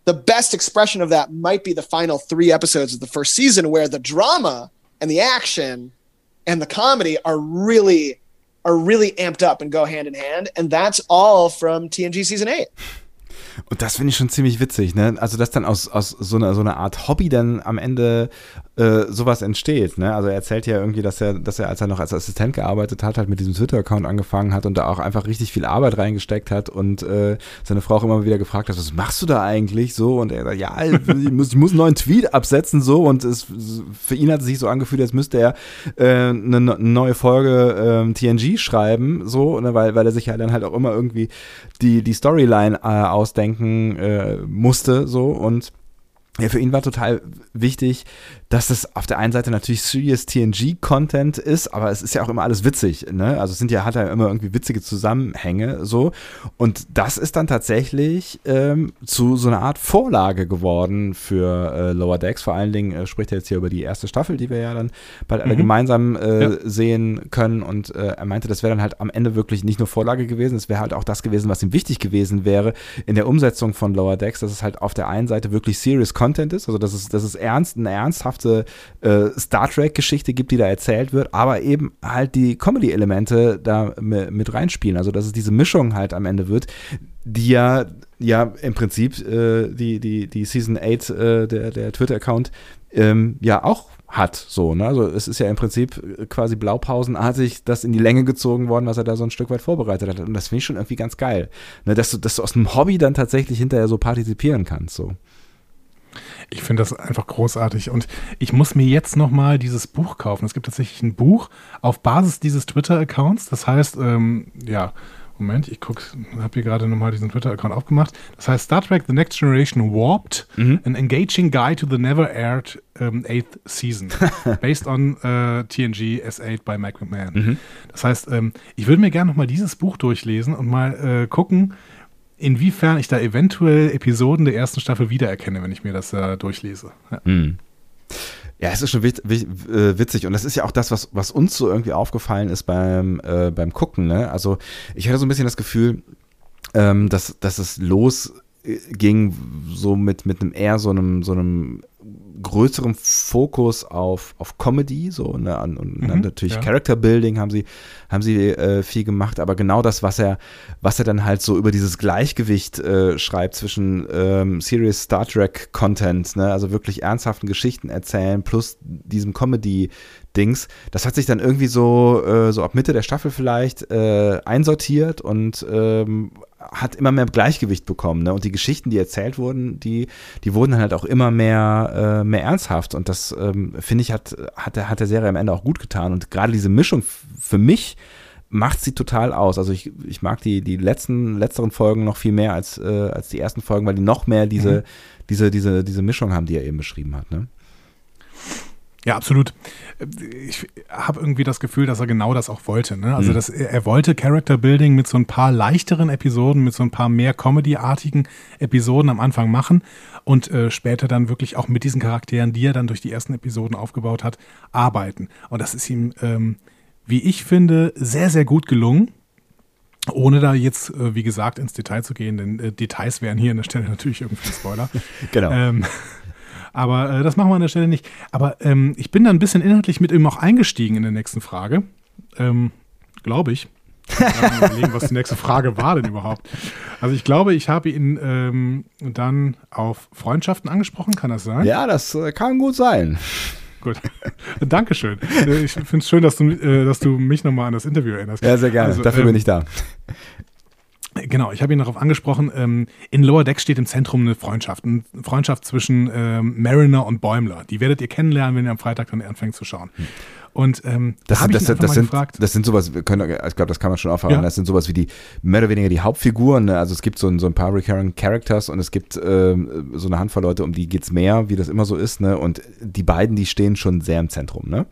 the best expression of that might be the final 3 episodes of the first season where the drama and the action and the comedy are really are really amped up and go hand in hand and that's all from TNG season 8. Und das finde ich schon ziemlich witzig, ne? Also, dass dann aus, aus so, einer, so einer Art Hobby dann am Ende äh, sowas entsteht, ne? Also er erzählt ja irgendwie, dass er, dass er, als er noch als Assistent gearbeitet hat, halt mit diesem Twitter-Account angefangen hat und da auch einfach richtig viel Arbeit reingesteckt hat und äh, seine Frau auch immer wieder gefragt hat, was machst du da eigentlich so? Und er sagt, ja, ich muss, ich muss einen neuen Tweet absetzen so und es, für ihn hat es sich so angefühlt, als müsste er äh, eine, eine neue Folge ähm, TNG schreiben, so, ne? weil, weil er sich ja dann halt auch immer irgendwie die, die Storyline äh, ausdenken äh, musste, so und ja, für ihn war total wichtig, dass es auf der einen Seite natürlich serious TNG-Content ist, aber es ist ja auch immer alles witzig, ne? Also es sind ja, hat er immer irgendwie witzige Zusammenhänge, so. Und das ist dann tatsächlich ähm, zu so einer Art Vorlage geworden für äh, Lower Decks. Vor allen Dingen äh, spricht er jetzt hier über die erste Staffel, die wir ja dann bald alle gemeinsam äh, Ja. sehen können. Und äh, er meinte, das wäre dann halt am Ende wirklich nicht nur Vorlage gewesen, es wäre halt auch das gewesen, was ihm wichtig gewesen wäre in der Umsetzung von Lower Decks, dass es halt auf der einen Seite wirklich serious Content ist, also dass es, dass es ernst, eine ernsthafte äh, Star Trek-Geschichte gibt, die da erzählt wird, aber eben halt die Comedy-Elemente da mi- mit reinspielen. Also dass es diese Mischung halt am Ende wird, die ja, ja im Prinzip äh, die, die, die Season 8 äh, der, der Twitter-Account ähm, ja auch hat. So, ne? Also es ist ja im Prinzip quasi blaupausenartig das in die Länge gezogen worden, was er da so ein Stück weit vorbereitet hat. Und das finde ich schon irgendwie ganz geil. Ne? Dass, du, dass du aus einem Hobby dann tatsächlich hinterher so partizipieren kannst. So. Ich finde das einfach großartig und ich muss mir jetzt nochmal dieses Buch kaufen. Es gibt tatsächlich ein Buch auf Basis dieses Twitter-Accounts. Das heißt, ähm, ja, Moment, ich gucke, habe hier gerade nochmal diesen Twitter-Account aufgemacht. Das heißt Star Trek The Next Generation Warped, an engaging guide to the never aired um, eighth season, based on äh, TNG S8 by Mike McMahon. Das heißt, ähm, ich würde mir gerne nochmal dieses Buch durchlesen und mal äh, gucken, inwiefern ich da eventuell Episoden der ersten Staffel wiedererkenne, wenn ich mir das äh, durchlese. Ja. Ja, Ja, es ist schon äh, witzig und das ist ja auch das, was, was uns so irgendwie aufgefallen ist beim, äh, beim Gucken. Ne? Also ich hatte so ein bisschen das Gefühl, ähm, dass, dass es losging so mit, mit einem eher so einem, so einem größeren Fokus auf, auf Comedy, so, ne, und mhm, natürlich ja. Character Building haben sie, haben sie äh, viel gemacht, aber genau das, was er, was er dann halt so über dieses Gleichgewicht äh, schreibt zwischen ähm, Serious Star Trek Content, ne, also wirklich ernsthaften Geschichten erzählen, plus diesem Comedy Dings, das hat sich dann irgendwie so, äh, so ab Mitte der Staffel vielleicht äh, einsortiert und ähm, hat immer mehr Gleichgewicht bekommen. Ne? Und die Geschichten, die erzählt wurden, die, die wurden dann halt auch immer mehr, äh, mehr ernsthaft. Und das, ähm, finde ich, hat, hat, der, hat der Serie am Ende auch gut getan. Und gerade diese Mischung für mich macht sie total aus. Also ich, ich mag die, die letzten, letzteren Folgen noch viel mehr als, äh, als die ersten Folgen, weil die noch mehr diese, mhm. diese, diese, diese Mischung haben, die er eben beschrieben hat. Ne? Ja, absolut. Ich habe irgendwie das Gefühl, dass er genau das auch wollte. Ne? Also, mhm. dass er, wollte Character Building mit so ein paar leichteren Episoden, mit so ein paar mehr Comedy-artigen Episoden am Anfang machen und äh, später dann wirklich auch mit diesen Charakteren, die er dann durch die ersten Episoden aufgebaut hat, arbeiten. Und das ist ihm, ähm, wie ich finde, sehr, sehr gut gelungen. Ohne da jetzt, äh, wie gesagt, ins Detail zu gehen, denn äh, Details wären hier an der Stelle natürlich irgendwie ein Spoiler. genau. Ähm, aber äh, das machen wir an der Stelle nicht. Aber ähm, ich bin da ein bisschen inhaltlich mit ihm auch eingestiegen in der nächsten Frage. Ähm, glaube ich. Ich überlegen, was die nächste Frage war denn überhaupt. Also ich glaube, ich habe ihn ähm, dann auf Freundschaften angesprochen, kann das sein? Ja, das äh, kann gut sein. Gut. Dankeschön. Äh, ich finde es schön, dass du, äh, dass du mich nochmal an das Interview erinnerst. Ja, sehr gerne. Also, Dafür ähm, bin ich da. Genau, ich habe ihn darauf angesprochen. Ähm, in Lower Deck steht im Zentrum eine Freundschaft. Eine Freundschaft zwischen ähm, Mariner und Bäumler. Die werdet ihr kennenlernen, wenn ihr am Freitag dann anfängt zu schauen. Hm. Und ähm, das, da das, das, das, sind, gefragt, das sind sowas, wir können, ich glaube, das kann man schon aufhören. Ja. Das sind sowas wie die, mehr oder weniger die Hauptfiguren. Ne? Also es gibt so ein, so ein paar recurring Characters und es gibt ähm, so eine Handvoll Leute, um die geht es mehr, wie das immer so ist. Ne? Und die beiden, die stehen schon sehr im Zentrum. Ne?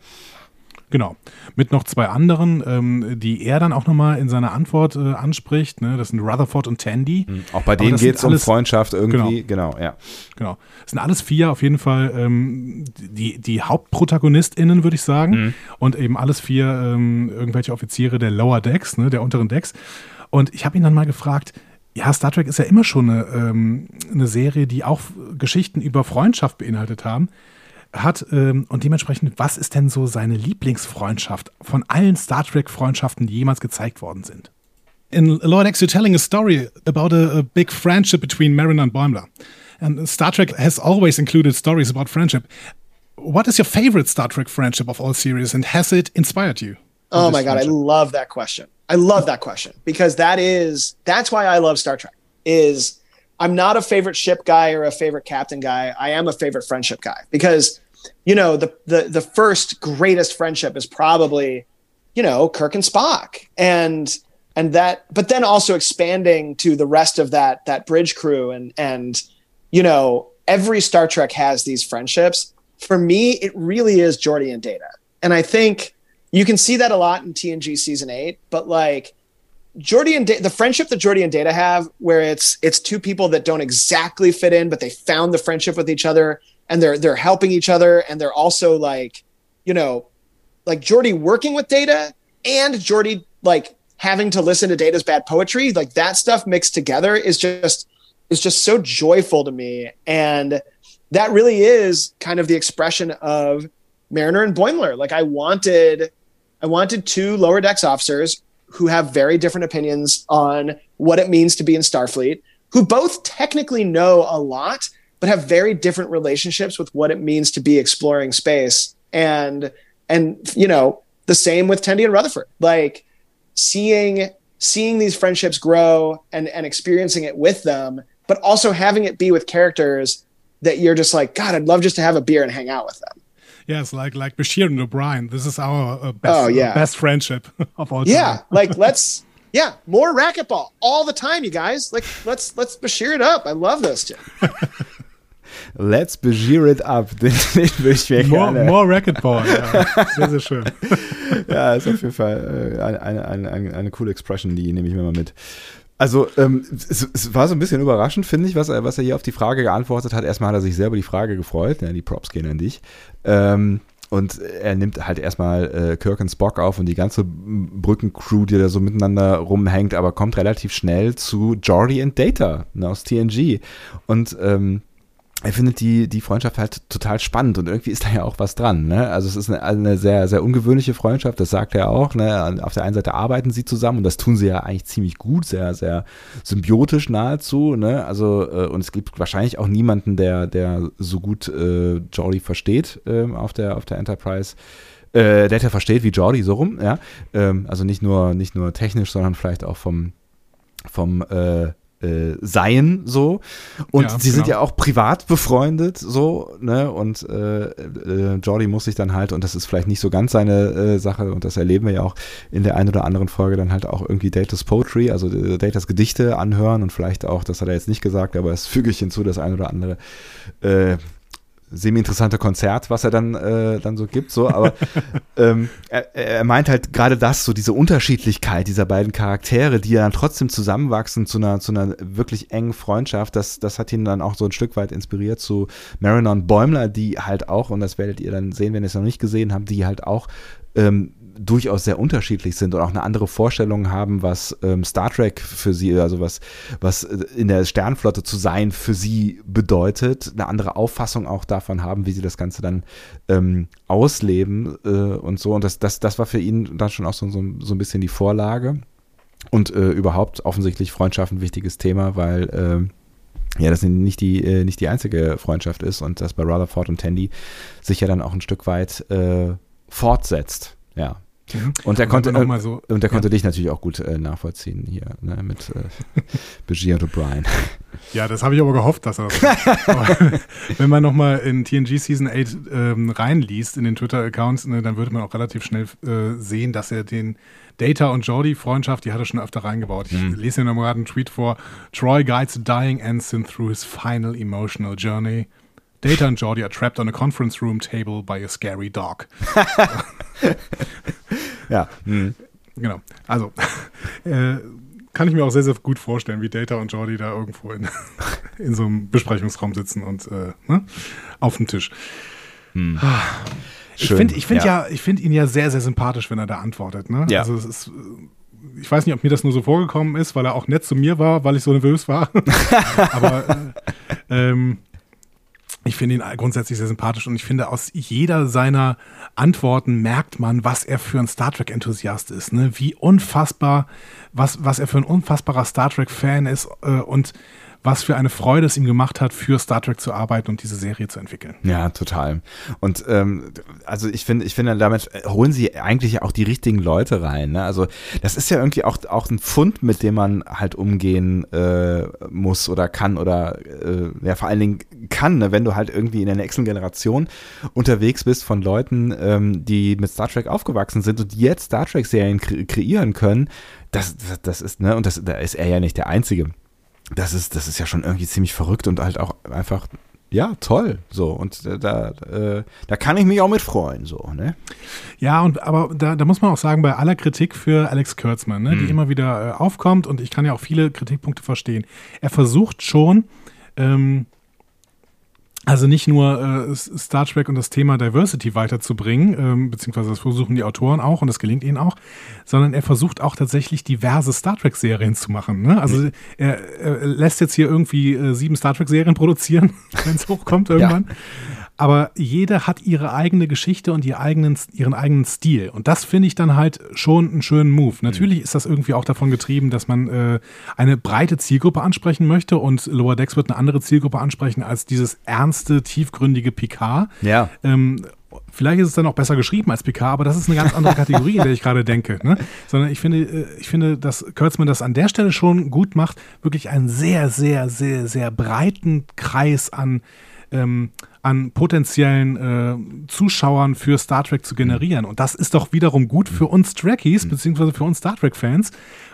Genau. Mit noch zwei anderen, ähm, die er dann auch nochmal in seiner Antwort äh, anspricht. Ne? Das sind Rutherford und Tandy. Mhm. Auch bei denen geht es um Freundschaft irgendwie. Genau. genau, ja. Genau. Das sind alles vier auf jeden Fall ähm, die, die HauptprotagonistInnen, würde ich sagen. Mhm. Und eben alles vier ähm, irgendwelche Offiziere der Lower Decks, ne? der unteren Decks. Und ich habe ihn dann mal gefragt, ja, Star Trek ist ja immer schon eine, ähm, eine Serie, die auch Geschichten über Freundschaft beinhaltet haben hat ähm, und dementsprechend, was ist denn so seine Lieblingsfreundschaft von allen Star Trek-Freundschaften, die jemals gezeigt worden sind? In Lord X, you're telling a story about a, a big friendship between Mariner and Boimler. And Star Trek has always included stories about friendship. What is your favorite Star Trek friendship of all series, and has it inspired you? Oh my god, friendship? I love that question. I love that question because that is that's why I love Star Trek. Is I'm not a favorite ship guy or a favorite captain guy. I am a favorite friendship guy because you know, the the the first greatest friendship is probably, you know, Kirk and Spock. And and that but then also expanding to the rest of that that bridge crew and and you know, every Star Trek has these friendships. For me, it really is Jordy and Data. And I think you can see that a lot in TNG season 8, but like Jordy and da- the friendship that Jordy and Data have, where it's it's two people that don't exactly fit in, but they found the friendship with each other and they're they're helping each other and they're also like you know like Jordy working with Data and Jordy like having to listen to Data's bad poetry like that stuff mixed together is just is just so joyful to me. And that really is kind of the expression of Mariner and Boimler. Like I wanted I wanted two lower decks officers who have very different opinions on what it means to be in Starfleet who both technically know a lot but have very different relationships with what it means to be exploring space. And and you know, the same with Tendy and Rutherford. Like seeing seeing these friendships grow and and experiencing it with them, but also having it be with characters that you're just like, God, I'd love just to have a beer and hang out with them. Yes, like like Bashir and O'Brien. This is our uh, best, oh, yeah. uh, best friendship of all time. Yeah, like let's yeah, more racquetball all the time, you guys. Like let's let's Bashir it up. I love those two. Let's begear it up. Den, den will ich mir more, gerne. More Racquetball, ja. Sehr, sehr schön. ja, ist auf jeden Fall äh, eine, eine, eine, eine, coole Expression, die nehme ich mir mal mit. Also ähm, es, es, war so ein bisschen überraschend, finde ich, was er, was er hier auf die Frage geantwortet hat. Erstmal hat er sich selber die Frage gefreut, ja, die Props gehen an dich. Ähm, und er nimmt halt erstmal äh, Kirk und Spock auf und die ganze Brückencrew, die da so miteinander rumhängt, aber kommt relativ schnell zu Jordi und Data ne, aus TNG. Und ähm, er findet die, die Freundschaft halt total spannend und irgendwie ist da ja auch was dran. Ne? Also es ist eine, eine sehr, sehr ungewöhnliche Freundschaft, das sagt er auch. Ne? Auf der einen Seite arbeiten sie zusammen und das tun sie ja eigentlich ziemlich gut, sehr, sehr symbiotisch nahezu. Ne? Also, äh, und es gibt wahrscheinlich auch niemanden, der, der so gut äh, Jordi versteht äh, auf, der, auf der Enterprise. Äh, der versteht wie Jordi so rum, ja. Ähm, also nicht nur, nicht nur technisch, sondern vielleicht auch vom, vom äh, äh, seien so und ja, sie genau. sind ja auch privat befreundet so ne und äh, äh, Jordi muss sich dann halt und das ist vielleicht nicht so ganz seine äh, Sache und das erleben wir ja auch in der einen oder anderen Folge dann halt auch irgendwie Datas Poetry also äh, Datas Gedichte anhören und vielleicht auch das hat er jetzt nicht gesagt aber es füge ich hinzu das ein oder andere äh, semi-interessante Konzert, was er dann, äh, dann so gibt, so, aber ähm, er, er, meint halt gerade das, so diese Unterschiedlichkeit dieser beiden Charaktere, die ja dann trotzdem zusammenwachsen zu einer, zu einer wirklich engen Freundschaft, das, das hat ihn dann auch so ein Stück weit inspiriert zu Marinon Bäumler, die halt auch, und das werdet ihr dann sehen, wenn ihr es noch nicht gesehen habt, die halt auch ähm, durchaus sehr unterschiedlich sind und auch eine andere Vorstellung haben, was ähm, Star Trek für sie, also was, was äh, in der Sternflotte zu sein für sie bedeutet, eine andere Auffassung auch davon haben, wie sie das Ganze dann ähm, ausleben äh, und so. Und das, das, das war für ihn dann schon auch so, so, so ein bisschen die Vorlage. Und äh, überhaupt offensichtlich Freundschaft ein wichtiges Thema, weil äh, ja, das nicht die, äh, nicht die einzige Freundschaft ist und das bei Rutherford und Tandy sich ja dann auch ein Stück weit äh, fortsetzt. Ja. Mhm. Und er konnte, äh, so, und er konnte ja. dich natürlich auch gut äh, nachvollziehen hier ne, mit äh, Begier und O'Brien. Ja, das habe ich aber gehofft, dass er das aber, Wenn man nochmal in TNG Season 8 ähm, reinliest in den Twitter-Accounts, ne, dann würde man auch relativ schnell äh, sehen, dass er den Data und Jordi-Freundschaft, die hat er schon öfter reingebaut. Ich mhm. lese hier nochmal gerade einen Tweet vor. Troy guides a dying ensign through his final emotional journey. Data and Jordi are trapped on a conference room table by a scary dog. ja. Hm. Genau. Also, äh, kann ich mir auch sehr, sehr gut vorstellen, wie Data und Jordi da irgendwo in, in so einem Besprechungsraum sitzen und äh, ne, auf dem Tisch. Hm. Ah. Ich finde ich find ja. ja, ich finde ihn ja sehr, sehr sympathisch, wenn er da antwortet. Ne? Ja. Also es ist, ich weiß nicht, ob mir das nur so vorgekommen ist, weil er auch nett zu mir war, weil ich so nervös war. Aber äh, ähm, ich finde ihn grundsätzlich sehr sympathisch und ich finde, aus jeder seiner Antworten merkt man, was er für ein Star Trek-Enthusiast ist. Ne? Wie unfassbar, was, was er für ein unfassbarer Star Trek-Fan ist äh, und was für eine Freude es ihm gemacht hat, für Star Trek zu arbeiten und diese Serie zu entwickeln. Ja, total. Und ähm, also ich finde, ich finde, damit holen sie eigentlich auch die richtigen Leute rein. Ne? Also das ist ja irgendwie auch, auch ein Fund, mit dem man halt umgehen äh, muss oder kann oder äh, ja vor allen Dingen kann, ne? wenn du halt irgendwie in der nächsten Generation unterwegs bist von Leuten, ähm, die mit Star Trek aufgewachsen sind und jetzt Star Trek-Serien kre kreieren können. Das, das, das ist, ne, und das, da ist er ja nicht der Einzige das ist, das ist ja schon irgendwie ziemlich verrückt und halt auch einfach, ja, toll. So, und da, äh, da kann ich mich auch mit freuen, so, ne? Ja, und aber da, da muss man auch sagen, bei aller Kritik für Alex Kurtzman, ne, mhm. die immer wieder äh, aufkommt, und ich kann ja auch viele Kritikpunkte verstehen, er versucht schon, ähm, also nicht nur äh, Star Trek und das Thema Diversity weiterzubringen, ähm, beziehungsweise das versuchen die Autoren auch und das gelingt ihnen auch, sondern er versucht auch tatsächlich diverse Star Trek-Serien zu machen. Ne? Also mhm. er, er, lässt jetzt hier irgendwie äh, sieben Star Trek-Serien produzieren, wenn es hochkommt irgendwann. Ja aber jede hat ihre eigene Geschichte und ihren eigenen, ihren eigenen Stil. Und das finde ich dann halt schon einen schönen Move. Natürlich ist das irgendwie auch davon getrieben, dass man äh, eine breite Zielgruppe ansprechen möchte und Lower Decks wird eine andere Zielgruppe ansprechen als dieses ernste, tiefgründige Picard. Ja. Ähm, Vielleicht ist es dann auch besser geschrieben als PK, aber das ist eine ganz andere Kategorie, in der ich gerade denke. Ne? Sondern ich finde, äh, ich finde, dass Kurtzman das an der Stelle schon gut macht, wirklich einen sehr, sehr, sehr, sehr breiten Kreis an, ähm, an potenziellen äh, Zuschauern für Star Trek zu generieren. Und das ist doch wiederum gut für uns Trekkies, beziehungsweise für uns Star Trek-Fans,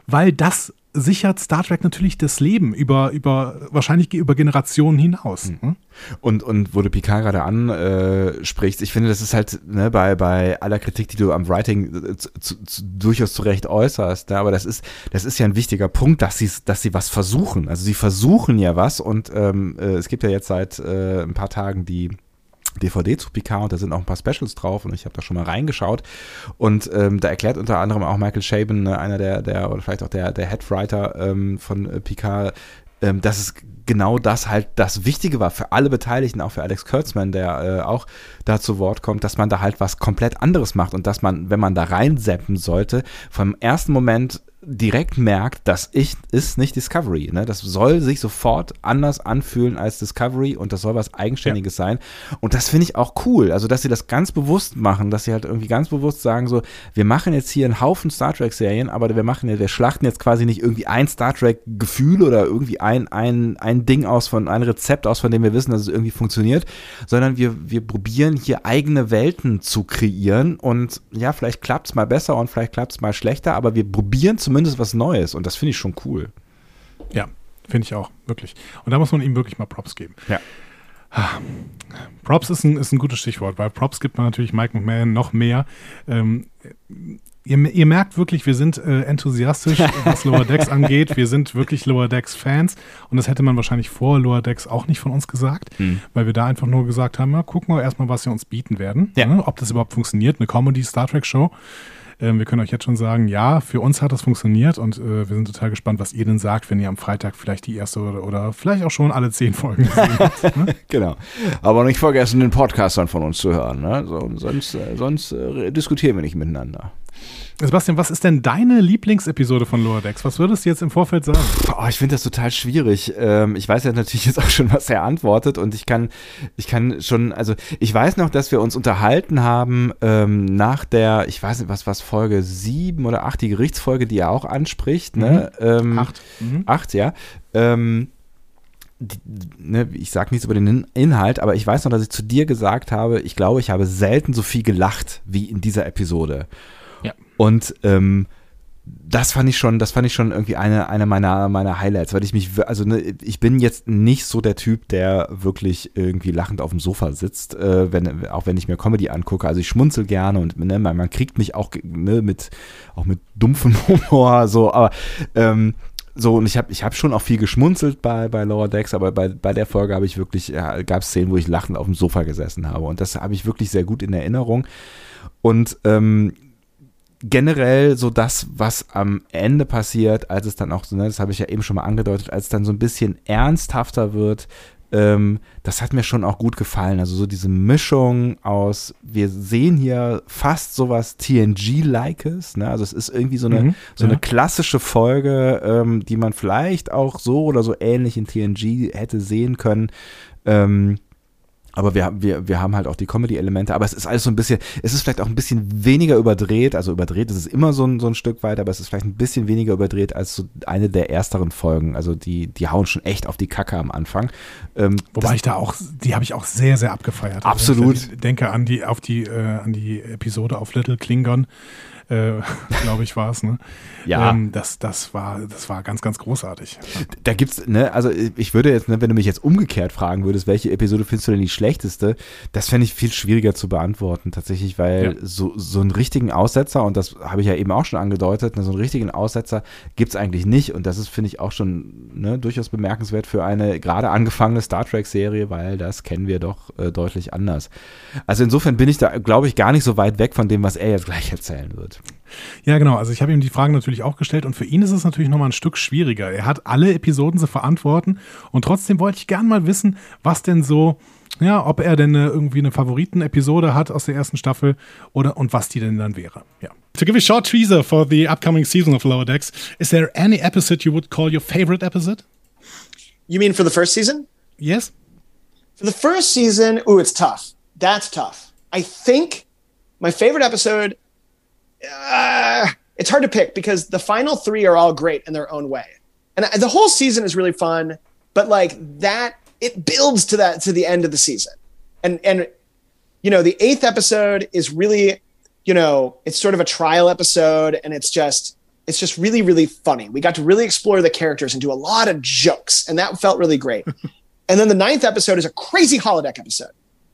weil das sichert Star Trek natürlich das Leben über, über wahrscheinlich über Generationen hinaus. Mhm. Und, und wo du Picard gerade ansprichst, äh, ich finde, das ist halt ne, bei, bei aller Kritik, die du am Writing äh, zu, zu, durchaus zu Recht äußerst, ne, aber das ist, das ist ja ein wichtiger Punkt, dass sie, dass sie was versuchen. Also sie versuchen ja was und ähm, äh, es gibt ja jetzt seit äh, ein paar Tagen die DVD zu Picard und da sind auch ein paar Specials drauf und ich habe da schon mal reingeschaut. Und ähm, da erklärt unter anderem auch Michael Shaben, ne, einer der, der oder vielleicht auch der, der Headwriter ähm, von äh, Picard, ähm, dass es genau das halt das Wichtige war für alle Beteiligten, auch für Alex Kurtzman, der äh, auch da zu Wort kommt, dass man da halt was komplett anderes macht und dass man, wenn man da reinseppen sollte, vom ersten Moment direkt merkt, das ich, ist nicht Discovery. Ne? Das soll sich sofort anders anfühlen als Discovery und das soll was Eigenständiges ja. sein. Und das finde ich auch cool. Also, dass sie das ganz bewusst machen, dass sie halt irgendwie ganz bewusst sagen, so, wir machen jetzt hier einen Haufen Star Trek-Serien, aber wir machen ja, wir schlachten jetzt quasi nicht irgendwie ein Star Trek-Gefühl oder irgendwie ein, ein, ein Ding aus von, ein Rezept aus, von dem wir wissen, dass es irgendwie funktioniert, sondern wir, wir probieren hier eigene Welten zu kreieren und ja, vielleicht klappt es mal besser und vielleicht klappt es mal schlechter, aber wir probieren zum zumindest was Neues und das finde ich schon cool. Ja, finde ich auch, wirklich. Und da muss man ihm wirklich mal Props geben. Ja. Props ist ein, ist ein gutes Stichwort, weil Props gibt man natürlich Mike McMahon noch mehr. Ähm, ihr, ihr, merkt wirklich, wir sind äh, enthusiastisch, was Lower Decks angeht. Wir sind wirklich Lower Decks Fans und das hätte man wahrscheinlich vor Lower Decks auch nicht von uns gesagt, mhm. weil wir da einfach nur gesagt haben, ja, gucken wir erstmal, was sie uns bieten werden, ja. ne, ob das überhaupt funktioniert, eine Comedy-Star Trek-Show. Ähm, wir können euch jetzt schon sagen, ja, für uns hat das funktioniert und äh, wir sind total gespannt, was ihr denn sagt, wenn ihr am Freitag vielleicht die erste oder, oder vielleicht auch schon alle zehn Folgen gesehen habt. Ne? genau. Aber nicht vergessen, den Podcast dann von uns zu hören. Ne? So, sonst äh, sonst äh, diskutieren wir nicht miteinander. Sebastian, was ist denn deine Lieblingsepisode von Lower Decks? Was würdest du jetzt im Vorfeld sagen? Oh, ich finde das total schwierig. Ähm, ich weiß ja natürlich jetzt auch schon, was er antwortet und ich kann, ich kann schon, also ich weiß noch, dass wir uns unterhalten haben ähm, nach der, ich weiß nicht, was was Folge sieben oder acht, die Gerichtsfolge, die er auch anspricht, ne? Mhm. Ähm, acht. Mhm. Acht, ja. Ähm, die, ne, ich sage nichts über den Inhalt, aber ich weiß noch, dass ich zu dir gesagt habe, ich glaube, ich habe selten so viel gelacht wie in dieser Episode. Und ähm, das fand ich schon, das fand ich schon irgendwie eine, eine meiner, meiner Highlights, weil ich mich, also ne, ich bin jetzt nicht so der Typ, der wirklich irgendwie lachend auf dem Sofa sitzt, äh, wenn, auch wenn ich mir Comedy angucke. Also ich schmunzel gerne und ne, man, man kriegt mich auch ne, mit, auch mit dumpfem Humor, so, aber ähm, so, und ich habe ich hab schon auch viel geschmunzelt bei, bei Lower Decks, aber bei, bei der Folge habe ich wirklich, ja, gab es Szenen, wo ich lachend auf dem Sofa gesessen habe. Und das habe ich wirklich sehr gut in Erinnerung. Und ähm, generell so das, was am Ende passiert, als es dann auch so, ne, das habe ich ja eben schon mal angedeutet, als es dann so ein bisschen ernsthafter wird, ähm, das hat mir schon auch gut gefallen. Also so diese Mischung aus, wir sehen hier fast sowas TNG-Likes, ne? Also es ist irgendwie so eine, mhm, so eine klassische Folge, ähm, die man vielleicht auch so oder so ähnlich in TNG hätte sehen können. Ähm, aber wir, wir, wir haben halt auch die Comedy-Elemente, aber es ist alles so ein bisschen, es ist vielleicht auch ein bisschen weniger überdreht, also überdreht ist es immer so ein, so ein Stück weit, aber es ist vielleicht ein bisschen weniger überdreht als so eine der ersteren Folgen. Also die, die hauen schon echt auf die Kacke am Anfang. Ähm, Wobei ich da auch, die habe ich auch sehr, sehr abgefeiert. Also Absolut. ich denke an die, auf die, äh, an die Episode auf Little Klingon, äh, glaube ich, war es, ne? Ja. Ähm, das, das, war, das war ganz, ganz großartig. Da gibt's, ne, also ich würde jetzt, ne, wenn du mich jetzt umgekehrt fragen würdest, welche Episode findest du denn die schlechteste, das fände ich viel schwieriger zu beantworten, tatsächlich, weil ja. so, so einen richtigen Aussetzer, und das habe ich ja eben auch schon angedeutet, ne, so einen richtigen Aussetzer gibt's eigentlich nicht. Und das ist, finde ich, auch schon ne, durchaus bemerkenswert für eine gerade angefangene Star Trek-Serie, weil das kennen wir doch äh, deutlich anders. Also insofern bin ich da, glaube ich, gar nicht so weit weg von dem, was er jetzt gleich erzählen wird. Ja, genau. Also ich habe ihm die Fragen natürlich auch gestellt und für ihn ist es natürlich nochmal ein Stück schwieriger. Er hat alle Episoden zu verantworten und trotzdem wollte ich gern mal wissen, was denn so, ja, ob er denn irgendwie eine Favoriten-Episode hat aus der ersten Staffel oder und was die denn dann wäre. Ja. To give a short teaser for the upcoming season of Lower Decks, is there any episode you would call your favorite episode? You mean for the first season? Yes. For the first season, ooh, it's tough. That's tough. I think my favorite episode uh, it's hard to pick because the final three are all great in their own way, and the whole season is really fun. But like that, it builds to that to the end of the season, and and you know the eighth episode is really, you know, it's sort of a trial episode, and it's just it's just really, really funny. We got to really explore the characters and do a lot of jokes, and that felt really great. and then the ninth episode is a crazy holodeck episode,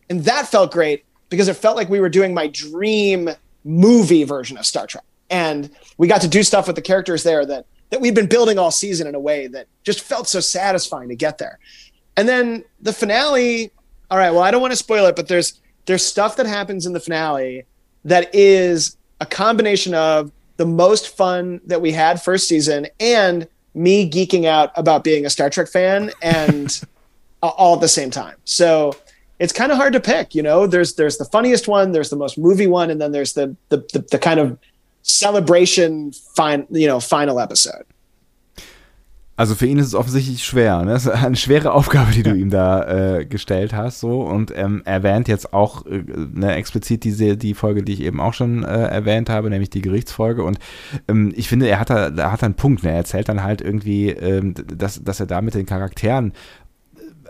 and that felt great because it felt like we were doing my dream movie version of Star Trek, and we got to do stuff with the characters there that that we'd been building all season in a way that just felt so satisfying to get there. And then the finale. All right, well, I don't want to spoil it, but there's there's stuff that happens in the finale that is a combination of the most fun that we had first season and me geeking out about being a Star Trek fan and all at the same time. So it's kind of hard to pick, you know. There's there's the funniest one, there's the most movie one, and then there's the the the, the kind of celebration fine, you know, final episode. Also für ihn ist es offensichtlich schwer. Ne? Das ist eine schwere Aufgabe, die du ihm da äh, gestellt hast. So und ähm, erwähnt jetzt auch äh, ne, explizit diese die Folge, die ich eben auch schon äh, erwähnt habe, nämlich die Gerichtsfolge. Und ähm, ich finde, er hat da, er hat einen Punkt. Ne? Er erzählt dann halt irgendwie, ähm, dass, dass er da mit den Charakteren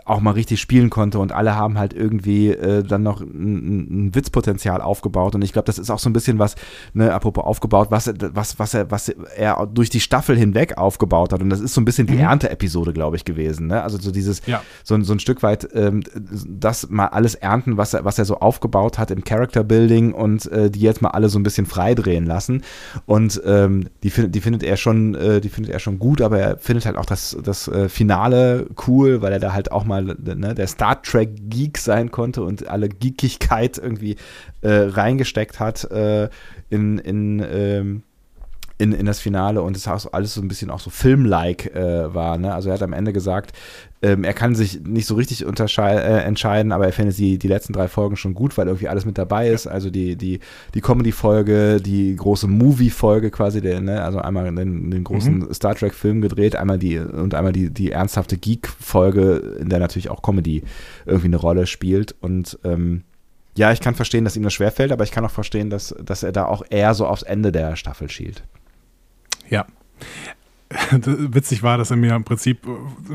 auch mal richtig spielen konnte und alle haben halt irgendwie äh, dann noch ein, ein, Witzpotenzial aufgebaut und ich glaube, das ist auch so ein bisschen was, ne, apropos aufgebaut, was, was, was er, was er durch die Staffel hinweg aufgebaut hat und das ist so ein bisschen die mhm. Ernte-Episode, glaube ich, gewesen, ne? also so dieses, ja. so, so ein Stück weit ähm, das mal alles ernten, was er, was er so aufgebaut hat im Character-Building und äh, die jetzt mal alle so ein bisschen freidrehen lassen und ähm, die, findet, die findet er schon, äh, die findet er schon gut, aber er findet halt auch das, das äh, Finale cool, weil er da halt auch mal mal ne, der Star Trek Geek sein konnte und alle Geekigkeit irgendwie äh, reingesteckt hat äh, in, in, ähm, in, in das Finale und es auch alles so ein bisschen auch so filmlike äh, war. Ne? Also er hat am Ende gesagt, ähm, er kann sich nicht so richtig äh, entscheiden, aber er findet die, die letzten drei Folgen schon gut, weil irgendwie alles mit dabei ist. Also die, die, die Comedy-Folge, die große Movie-Folge quasi, der, ne? also einmal den, den großen mhm. Star Trek-Film gedreht, einmal die und einmal die, die ernsthafte Geek-Folge, in der natürlich auch Comedy irgendwie eine Rolle spielt. Und ähm, ja, ich kann verstehen, dass ihm das schwerfällt, aber ich kann auch verstehen, dass, dass er da auch eher so aufs Ende der Staffel schielt. Ja. Witzig war, dass er mir im Prinzip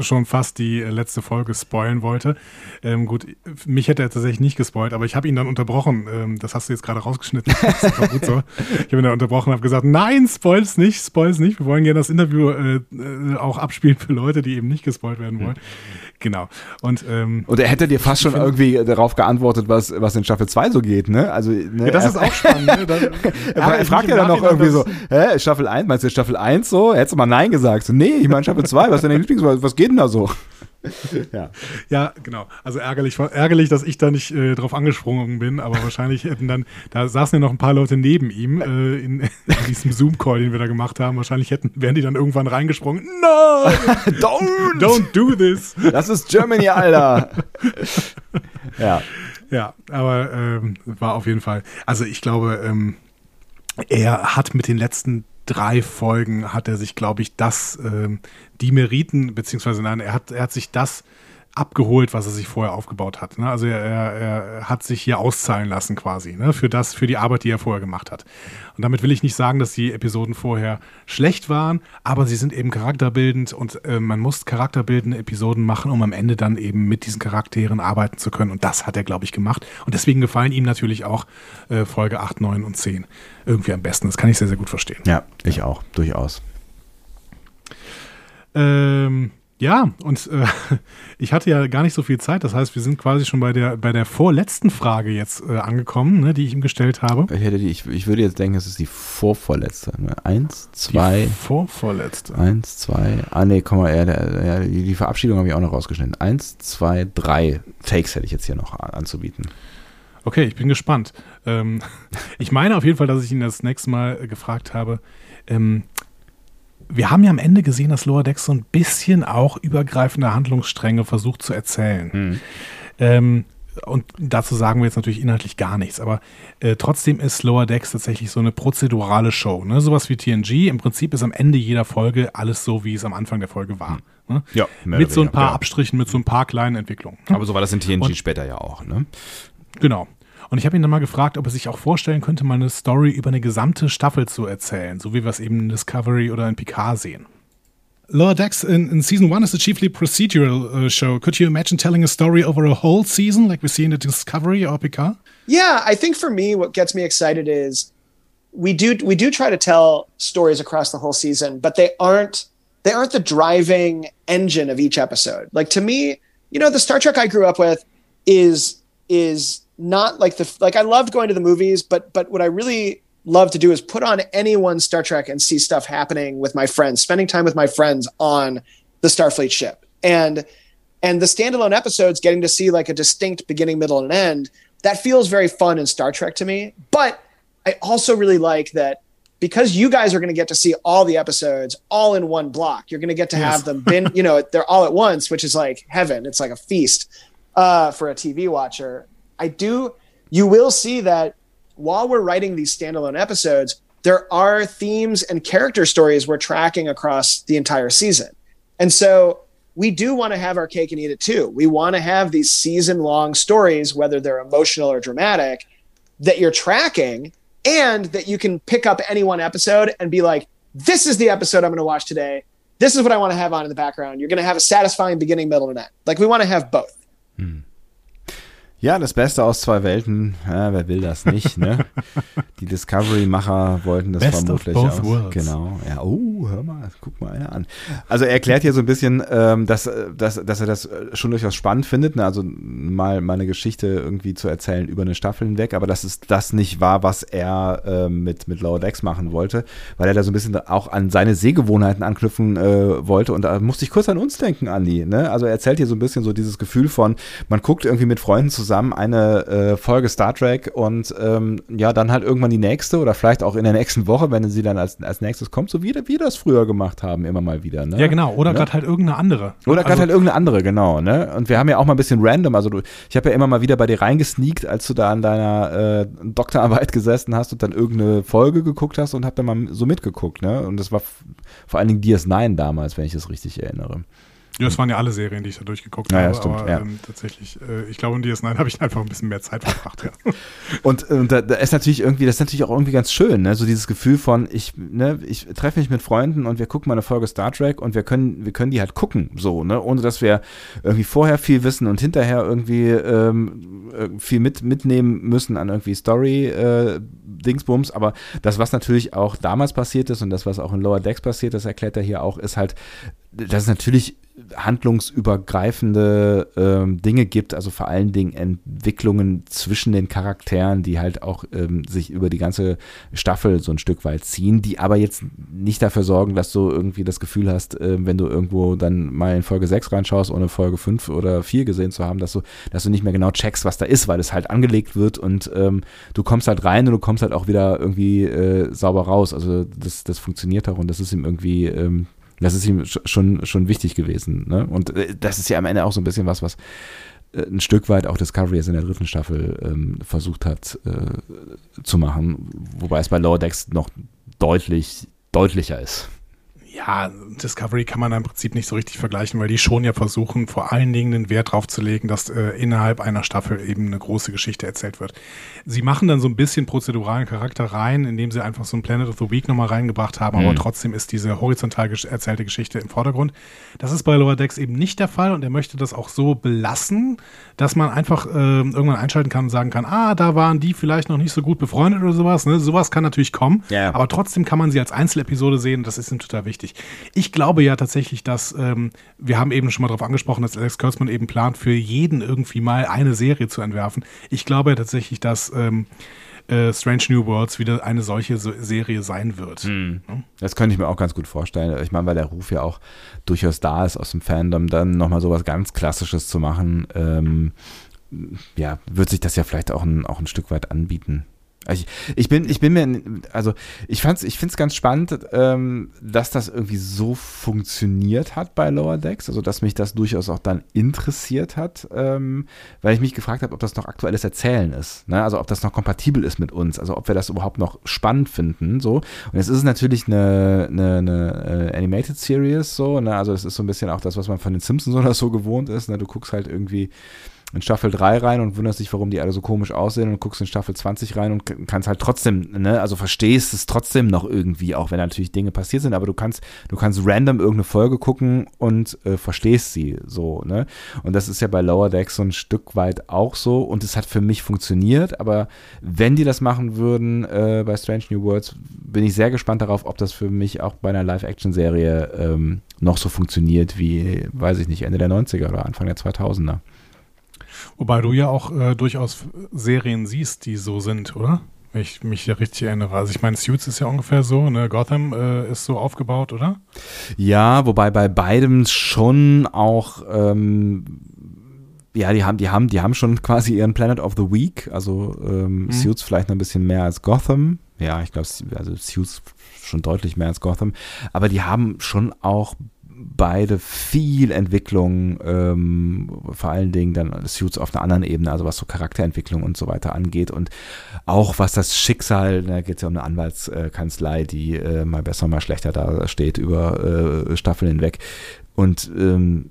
schon fast die letzte Folge spoilen wollte. Ähm, gut, mich hätte er tatsächlich nicht gespoilt, aber ich habe ihn dann unterbrochen. Ähm, das hast du jetzt gerade rausgeschnitten. Das war gut so. Ich habe ihn dann unterbrochen und habe gesagt, nein, spoil's nicht, spoil's nicht. Wir wollen gerne das Interview äh, äh auch abspielen für Leute, die eben nicht gespoilt werden wollen. Genau. Und, ähm, und er hätte dir fast schon irgendwie darauf geantwortet, was, was in Staffel 2 so geht, ne? Also, ne, ja, das ist auch spannend. Ne? Dann, er, er fragt ja dann noch irgendwie so, hä, Staffel 1, meinst du Staffel 1 so? Hättest du mal Nein gesagt. So, nee, ich meine Staffel 2, was ist deine Lieblings, was geht denn da so? ja. ja, genau. Also ärgerlich, ärgerlich, dass ich da nicht äh, drauf angesprungen bin, aber wahrscheinlich hätten dann, da saßen ja noch ein paar Leute neben ihm äh, in, in, diesem Zoom-Call, den wir da gemacht haben. Wahrscheinlich hätten, wären die dann irgendwann reingesprungen. No! Don't! Don't do this! Das ist Germany, Alter! ja. Ja, aber ähm, war auf jeden Fall. Also ich glaube, ähm, er hat mit den letzten drei Folgen hat er sich, glaube ich, das, äh, die Meriten, beziehungsweise nein, er hat, er hat sich das abgeholt, was er sich vorher aufgebaut hat. Ne? Also er, er, hat sich hier auszahlen lassen quasi, ne? für das, für die Arbeit, die er vorher gemacht hat. Und damit will ich nicht sagen, dass die Episoden vorher schlecht waren, aber sie sind eben charakterbildend und äh, man muss charakterbildende Episoden machen, um am Ende dann eben mit diesen Charakteren arbeiten zu können. Und das hat er, glaube ich, gemacht. Und deswegen gefallen ihm natürlich auch äh, Folge 8, 9 und 10 irgendwie am besten. Das kann ich sehr, sehr gut verstehen. Ja, ich auch, durchaus. Ähm, ja, und äh, ich hatte ja gar nicht so viel Zeit. Das heißt, wir sind quasi schon bei der, bei der vorletzten Frage jetzt äh, angekommen, ne, die ich ihm gestellt habe. Ich, hätte die, ich, ich würde jetzt denken, es ist die vorvorletzte. Ne? Eins, zwei. Die vorvorletzte. Eins, zwei. Ah, nee, komm mal, ja, ja, die Verabschiedung habe ich auch noch rausgeschnitten. Eins, zwei, drei Takes hätte ich jetzt hier noch anzubieten. Okay, ich bin gespannt. Ähm, ich meine auf jeden Fall, dass ich ihn das nächste Mal gefragt habe. Ähm, wir haben ja am Ende gesehen, dass Lower Decks so ein bisschen auch übergreifende Handlungsstränge versucht zu erzählen. Hm. Ähm, und dazu sagen wir jetzt natürlich inhaltlich gar nichts, aber äh, trotzdem ist Lower Decks tatsächlich so eine prozedurale Show. Ne? Sowas wie TNG. Im Prinzip ist am Ende jeder Folge alles so, wie es am Anfang der Folge war. Hm. Ne? Ja, mit so ein paar ja. Abstrichen, mit so ein paar kleinen Entwicklungen. Aber so war das in TNG und, später ja auch. Ne? Genau. Und ich habe ihn dann mal gefragt, ob er sich auch vorstellen könnte, mal eine Story über eine gesamte Staffel zu erzählen, so wie wir es eben in Discovery oder in Picard sehen. Lower Decks in, in season one is a chiefly procedural uh, show. Could you imagine telling a story over a whole season, like we see in the Discovery or Picard? Yeah, I think for me, what gets me excited is we do we do try to tell stories across the whole season, but they aren't they aren't the driving engine of each episode. Like to me, you know, the Star Trek I grew up with is is not like the like I loved going to the movies, but but what I really love to do is put on any one Star Trek and see stuff happening with my friends, spending time with my friends on the Starfleet ship. And and the standalone episodes getting to see like a distinct beginning, middle, and end, that feels very fun in Star Trek to me. But I also really like that because you guys are going to get to see all the episodes all in one block. You're going to get to have them bin, you know, they're all at once, which is like heaven. It's like a feast uh, for a TV watcher. I do. You will see that while we're writing these standalone episodes, there are themes and character stories we're tracking across the entire season. And so we do want to have our cake and eat it too. We want to have these season long stories, whether they're emotional or dramatic, that you're tracking and that you can pick up any one episode and be like, this is the episode I'm going to watch today. This is what I want to have on in the background. You're going to have a satisfying beginning, middle, and end. Like we want to have both. Hmm. Ja, das Beste aus zwei Welten. Ja, wer will das nicht, ne? Die Discovery-Macher wollten das Best vermutlich of both auch. worlds. Genau. Ja, oh, hör mal, guck mal einer an. Also er erklärt hier so ein bisschen, ähm, dass, dass, dass er das äh, schon durchaus spannend findet, ne? also mal, mal eine Geschichte irgendwie zu erzählen über eine Staffel hinweg, aber dass es das nicht war, was er ähm, mit, mit Lower Decks machen wollte, weil er da so ein bisschen auch an seine Sehgewohnheiten anknüpfen äh, wollte und da musste ich kurz an uns denken, Andi. Ne? Also er erzählt hier so ein bisschen so dieses Gefühl von, man guckt irgendwie mit Freunden zusammen eine äh, Folge Star Trek und ähm, ja, dann halt irgendwann die nächste oder vielleicht auch in der nächsten Woche, wenn sie dann als, als nächstes kommt, so wie wir das früher gemacht haben, immer mal wieder. Ne? Ja, genau. Oder Ne? gerade halt irgendeine andere. Oder gerade Also- halt irgendeine andere, genau, ne? Und wir haben ja auch mal ein bisschen random, also du, ich habe ja immer mal wieder bei dir reingesneakt, als du da an deiner äh, Doktorarbeit gesessen hast und dann irgendeine Folge geguckt hast und hab dann mal so mitgeguckt, ne? Und das war vor allen Dingen DS9 damals, wenn ich das richtig erinnere. Ja, das waren ja alle Serien, die ich da durchgeguckt Ja, ja, habe. stimmt, aber ja. ähm, tatsächlich, äh, ich glaube, in DS9 habe ich einfach ein bisschen mehr Zeit verbracht, ja. Und, und da, da ist natürlich irgendwie, das ist natürlich auch irgendwie ganz schön, ne? So dieses Gefühl von, ich, ne, ich treffe mich mit Freunden und wir gucken mal eine Folge Star Trek und wir können, wir können die halt gucken, so, ne? Ohne dass wir irgendwie vorher viel wissen und hinterher irgendwie ähm, äh, viel mit, mitnehmen müssen an irgendwie Story äh, Dingsbums. Aber das, was natürlich auch damals passiert ist und das, was auch in Lower Decks passiert, das erklärt er hier auch, ist halt, dass es natürlich handlungsübergreifende ähm, Dinge gibt, also vor allen Dingen Entwicklungen zwischen den Charakteren, die halt auch ähm, sich über die ganze Staffel so ein Stück weit ziehen, die aber jetzt nicht dafür sorgen, dass du irgendwie das Gefühl hast, äh, wenn du irgendwo dann mal in Folge 6 reinschaust, ohne Folge 5 oder 4 gesehen zu haben, dass du, dass du nicht mehr genau checkst, was da ist, weil es halt angelegt wird und ähm, du kommst halt rein und du kommst halt auch wieder irgendwie äh, sauber raus. Also das, das funktioniert auch und das ist ihm irgendwie ähm, das ist ihm sch- schon, schon wichtig gewesen. Ne? Und äh, das ist ja am Ende auch so ein bisschen was, was äh, ein Stück weit auch Discovery jetzt in der dritten Staffel ähm, versucht hat äh, zu machen. Wobei es bei Lower Decks noch deutlich, deutlicher ist. Ja, Discovery kann man im Prinzip nicht so richtig vergleichen, weil die schon ja versuchen, vor allen Dingen den Wert drauf zu legen, dass äh, innerhalb einer Staffel eben eine große Geschichte erzählt wird. Sie machen dann so ein bisschen prozeduralen Charakter rein, indem sie einfach so ein Planet of the Week nochmal reingebracht haben, aber Mhm. trotzdem ist diese horizontal gesch- erzählte Geschichte im Vordergrund. Das ist bei Lower Decks eben nicht der Fall und er möchte das auch so belassen, dass man einfach ähm, irgendwann einschalten kann und sagen kann, ah, da waren die vielleicht noch nicht so gut befreundet oder sowas. Ne? Sowas kann natürlich kommen, Ja. aber trotzdem kann man sie als Einzelepisode sehen und das ist ihm total wichtig. Ich glaube ja tatsächlich, dass ähm, wir haben eben schon mal darauf angesprochen, dass Alex Kurtzman eben plant, für jeden irgendwie mal eine Serie zu entwerfen. Ich glaube ja tatsächlich, dass ähm, äh, Strange New Worlds wieder eine solche so Serie sein wird. Mhm. Das könnte ich mir auch ganz gut vorstellen. Ich meine, weil der Ruf ja auch durchaus da ist aus dem Fandom, dann nochmal sowas ganz Klassisches zu machen, ähm, ja, wird sich das ja vielleicht auch ein, auch ein Stück weit anbieten. Also ich, ich bin, ich bin mir, also ich fand's, ich finde es ganz spannend, ähm, dass das irgendwie so funktioniert hat bei Lower Decks, also dass mich das durchaus auch dann interessiert hat, ähm, weil ich mich gefragt habe, ob das noch aktuelles Erzählen ist, ne? also ob das noch kompatibel ist mit uns, also ob wir das überhaupt noch spannend finden, so. Und jetzt ist es natürlich eine, eine, eine äh, Animated Series, so, ne? also es ist so ein bisschen auch das, was man von den Simpsons oder so gewohnt ist, ne? du guckst halt irgendwie in Staffel 3 rein und wunderst dich, warum die alle so komisch aussehen und guckst in Staffel 20 rein und kannst halt trotzdem, ne, also verstehst es trotzdem noch irgendwie, auch wenn natürlich Dinge passiert sind, aber du kannst, du kannst random irgendeine Folge gucken und äh, verstehst sie so, ne? Und das ist ja bei Lower Decks so ein Stück weit auch so und es hat für mich funktioniert, aber wenn die das machen würden äh, bei Strange New Worlds, bin ich sehr gespannt darauf, ob das für mich auch bei einer Live-Action-Serie ähm, noch so funktioniert wie, weiß ich nicht, Ende der 90er oder Anfang der 2000er. Wobei du ja auch äh, durchaus Serien siehst, die so sind, oder? Wenn ich mich ja richtig erinnere. Also ich meine, Suits ist ja ungefähr so, ne? Gotham äh, ist so aufgebaut, oder? Ja, wobei bei beidem schon auch ähm, ja, die haben, die haben, die haben schon quasi ihren Planet of the Week. Also ähm, mhm. Suits vielleicht noch ein bisschen mehr als Gotham. Ja, ich glaube, also Suits schon deutlich mehr als Gotham. Aber die haben schon auch beide viel Entwicklung, ähm, vor allen Dingen dann Suits auf einer anderen Ebene, also was so Charakterentwicklung und so weiter angeht und auch was das Schicksal, da geht es ja um eine Anwaltskanzlei, die äh, mal besser, mal schlechter da steht über äh, Staffeln hinweg. Und ähm,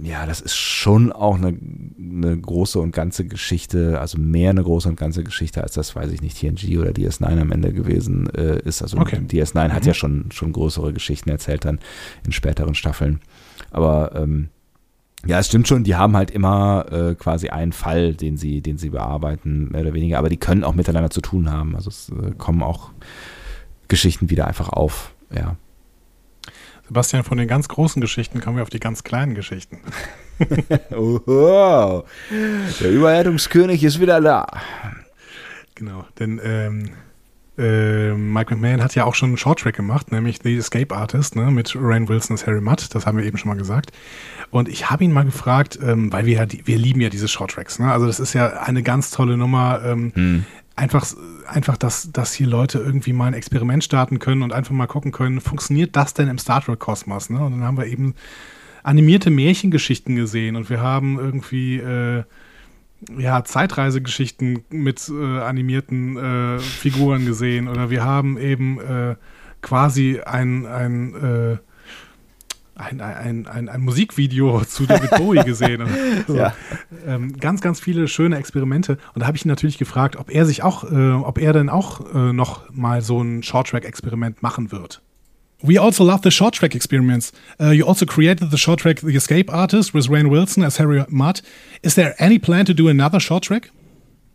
ja, das ist schon auch eine, eine, große und ganze Geschichte, also mehr eine große und ganze Geschichte, als das, weiß ich nicht, TNG oder DS9 am Ende gewesen äh, ist. Also okay. DS9 mhm. hat ja schon, schon größere Geschichten erzählt dann in späteren Staffeln. Aber ähm, ja, es stimmt schon, die haben halt immer äh, quasi einen Fall, den sie, den sie bearbeiten, mehr oder weniger, aber die können auch miteinander zu tun haben. Also es äh, kommen auch Geschichten wieder einfach auf, ja. Sebastian, von den ganz großen Geschichten kommen wir auf die ganz kleinen Geschichten. oh, der Überleitungskönig ist wieder da. Genau, denn ähm, äh, Mike McMahon hat ja auch schon einen Shorttrack gemacht, nämlich The Escape Artist ne, mit Rain Wilson als Harry Mudd, das haben wir eben schon mal gesagt. Und ich habe ihn mal gefragt, ähm, weil wir ja, die, wir lieben ja diese Shorttracks, ne? also das ist ja eine ganz tolle Nummer. Ähm, hm einfach, einfach dass, dass hier Leute irgendwie mal ein Experiment starten können und einfach mal gucken können, funktioniert das denn im Star Trek-Kosmos? Ne? Und dann haben wir eben animierte Märchengeschichten gesehen und wir haben irgendwie äh, ja, Zeitreisegeschichten mit äh, animierten äh, Figuren gesehen oder wir haben eben äh, quasi ein, ein äh, ein, ein, ein, ein Musikvideo zu David Bowie gesehen. so. ja. ähm, ganz, ganz viele schöne Experimente. Und da habe ich ihn natürlich gefragt, ob er sich auch, äh, ob er denn auch äh, noch mal so ein Short-Track-Experiment machen wird. We also love the short track experiments. Uh, you also created the short track The Escape Artist with Rain Wilson as Harry Mudd. Is there any plan to do another short track?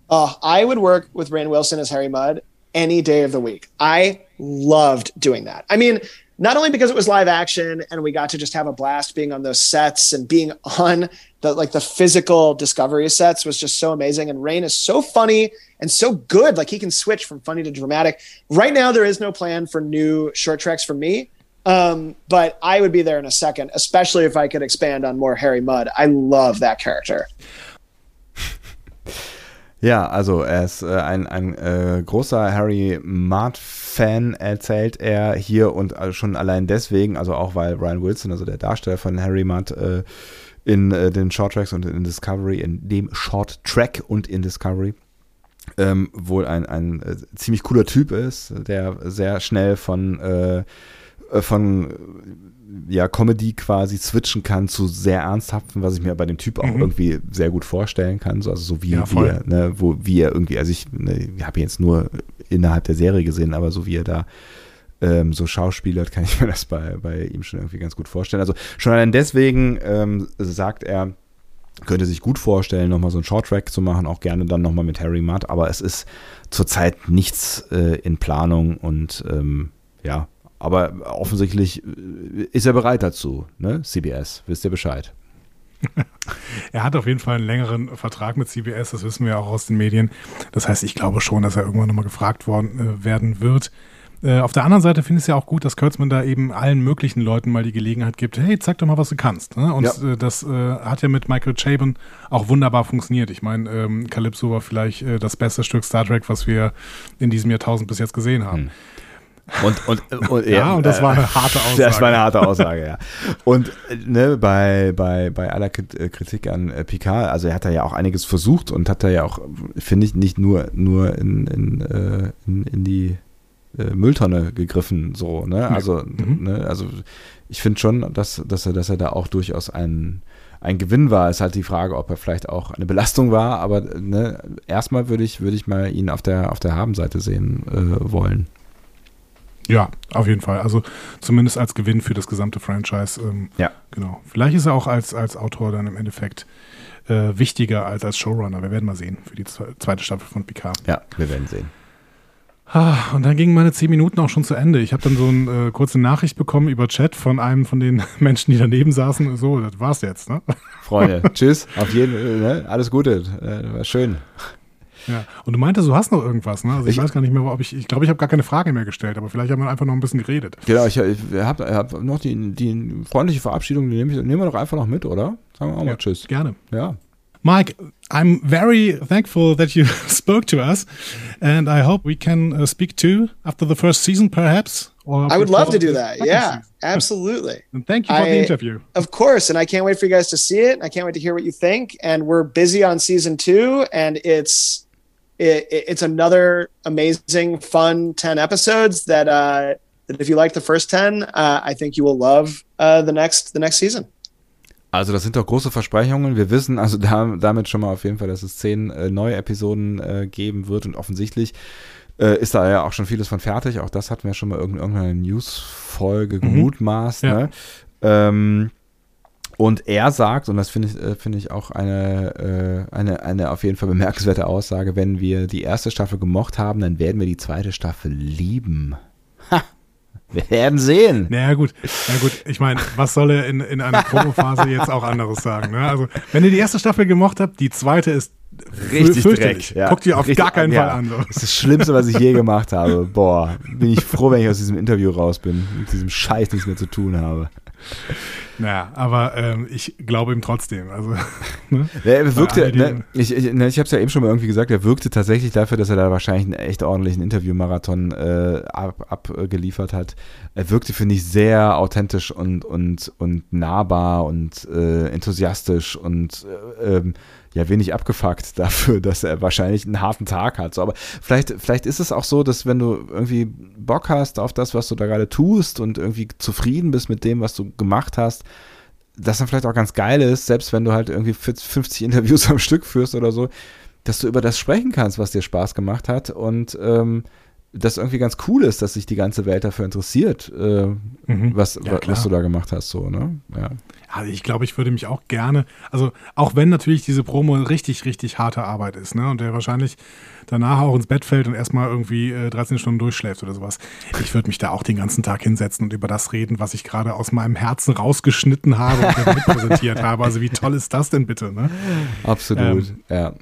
Uh, I would work with Rain Wilson as Harry Mudd any day of the week. I loved doing that. I mean, not only because it was live action and we got to just have a blast being on those sets and being on the like the physical discovery sets was just so amazing. And rain is so funny and so good. Like he can switch from funny to dramatic. Right now there is no plan for new short tracks for me. Um, but i would be there in a second especially if i could expand on more harry mudd. I love that character. Ja, also er ist äh, ein, ein äh, großer Harry Mudd-Fan, erzählt er hier und äh, schon allein deswegen, also auch weil Ryan Wilson, also der Darsteller von Harry Mudd, äh, in äh, den Short Tracks und in Discovery, in dem Short Track und in Discovery, ähm, wohl ein, ein ziemlich cooler Typ ist, der sehr schnell von, von ja, Comedy quasi switchen kann zu sehr ernsthaften, was ich mir bei dem Typ auch mhm. irgendwie sehr gut vorstellen kann. So, also so wie, ja, wie, er, ne, wo, wie er irgendwie, also ich, ne, ich habe jetzt nur innerhalb der Serie gesehen, aber so wie er da ähm, so schauspielert, kann ich mir das bei, bei ihm schon irgendwie ganz gut vorstellen. Also schon allein deswegen ähm, sagt er, könnte sich gut vorstellen, nochmal so einen Short-Track zu machen, auch gerne dann nochmal mit Harry Mudd, aber es ist zurzeit nichts äh, in Planung und ähm, ja, aber offensichtlich äh, ist er bereit dazu, ne? CBS, wisst ihr Bescheid. er hat auf jeden Fall einen längeren Vertrag mit CBS, das wissen wir auch aus den Medien. Das heißt, ich glaube schon, dass er irgendwann nochmal gefragt worden äh, werden wird. Äh, auf der anderen Seite finde ich es ja auch gut, dass Kurtzman da eben allen möglichen Leuten mal die Gelegenheit gibt, hey, zeig doch mal, was du kannst. Ne? Und ja. äh, das hat ja mit Michael Chabon auch wunderbar funktioniert. Ich meine, ähm, Calypso war vielleicht das beste Stück Star Trek, was wir in diesem Jahrtausend bis jetzt gesehen haben. Hm. Und, und, und ja, ja, und das war eine harte Aussage. Das war eine harte Aussage, ja. Und ne, bei, bei, bei aller äh, Kritik an äh, Picard, also er hat da ja auch einiges versucht und hat da ja auch, finde ich, nicht nur, nur in, in, äh, in, in die äh, Mülltonne gegriffen, so, ne? Also, mhm. ne? also ich finde schon, dass, dass, er, dass er da auch durchaus ein, ein Gewinn war. Ist halt die Frage, ob er vielleicht auch eine Belastung war, aber ne, erstmal würde ich, würde ich mal ihn auf der, auf der Habenseite sehen äh, wollen. Ja, auf jeden Fall. Also zumindest als Gewinn für das gesamte Franchise. Ähm, ja. Genau. Vielleicht ist er auch als, als Autor dann im Endeffekt äh, wichtiger als als Showrunner. Wir werden mal sehen für die zweite Staffel von Picard. Ja, wir werden sehen. Ah, und dann gingen meine zehn Minuten auch schon zu Ende. Ich habe dann so eine äh, kurze Nachricht bekommen über Chat von einem von den Menschen, die daneben saßen. So, das war's jetzt, ne? Freunde, tschüss. Auf jeden Fall, ne? alles Gute. Äh, war schön. Ja, und du meintest, du hast noch irgendwas, ne? Also ich, ich weiß gar nicht mehr, ob ich, ich glaube, ich habe gar keine Frage mehr gestellt, aber vielleicht haben wir einfach noch ein bisschen geredet. Genau, ich, ich habe hab noch die, die freundliche Verabschiedung, die nehmen wir doch einfach noch mit, oder? Sagen wir auch mal ja, Tschüss. Gerne. Ja. Mike, I'm very thankful that you spoke to us, and I hope we can uh, speak too after the first season, perhaps. I would love to do that. Yeah, absolutely. and thank you for I, the interview. Of course, and I can't wait for you guys to see it. I can't wait to hear what you think. And we're busy on season two, and it's it, it's another amazing, fun ten episodes that uh, that if you like the first ten, uh, I think you will love uh, the next the next season. Also das sind doch große Versprechungen. Wir wissen also da, damit schon mal auf jeden Fall, dass es zehn äh, neue Episoden äh, geben wird und offensichtlich äh, ist da ja auch schon vieles von fertig. Auch das hatten wir schon mal in irgendeiner News-Folge mhm. gemutmaßt. Ja. Ne? Ähm, und er sagt, und das finde ich, äh, finde ich auch eine, äh, eine, eine auf jeden Fall bemerkenswerte Aussage, wenn wir die erste Staffel gemocht haben, dann werden wir die zweite Staffel lieben. Ha! Wir werden sehen. Naja, gut. Na gut, ich meine, was soll er in, in einer Promophase jetzt auch anderes sagen? Ne? Also, wenn ihr die erste Staffel gemocht habt, die zweite ist richtig Dreck. Ja. Guckt ihr auf richtig, gar keinen ja. Fall an. So. Das ist das Schlimmste, was ich je gemacht habe. Boah, bin ich froh, wenn ich aus diesem Interview raus bin, mit diesem Scheiß nichts mehr zu tun habe. Naja, aber ähm, ich glaube ihm trotzdem. Also, ne? ja, er wirkte, ne, ich, ich, ne, ich habe es ja eben schon mal irgendwie gesagt, er wirkte tatsächlich dafür, dass er da wahrscheinlich einen echt ordentlichen Interviewmarathon äh, abgeliefert ab, hat. Er wirkte, finde ich, sehr authentisch und, und, und nahbar und äh, enthusiastisch und äh, ähm, ja wenig abgefuckt dafür, dass er wahrscheinlich einen harten Tag hat. So, aber vielleicht, vielleicht ist es auch so, dass wenn du irgendwie Bock hast auf das, was du da gerade tust und irgendwie zufrieden bist mit dem, was du gemacht hast, das dann vielleicht auch ganz geil ist, selbst wenn du halt irgendwie 50 Interviews am Stück führst oder so, dass du über das sprechen kannst, was dir Spaß gemacht hat und ähm, das irgendwie ganz cool ist, dass sich die ganze Welt dafür interessiert, äh, mhm. was, ja, was du da gemacht hast, so, ne? Ja. Also ich glaube, ich würde mich auch gerne, also auch wenn natürlich diese Promo richtig, richtig harte Arbeit ist, ne? Und der wahrscheinlich danach auch ins Bett fällt und erstmal irgendwie äh, 13 Stunden durchschläft oder sowas. Ich würde mich da auch den ganzen Tag hinsetzen und über das reden, was ich gerade aus meinem Herzen rausgeschnitten habe und präsentiert habe. Also wie toll ist das denn bitte, ne? Absolut, ähm, ja.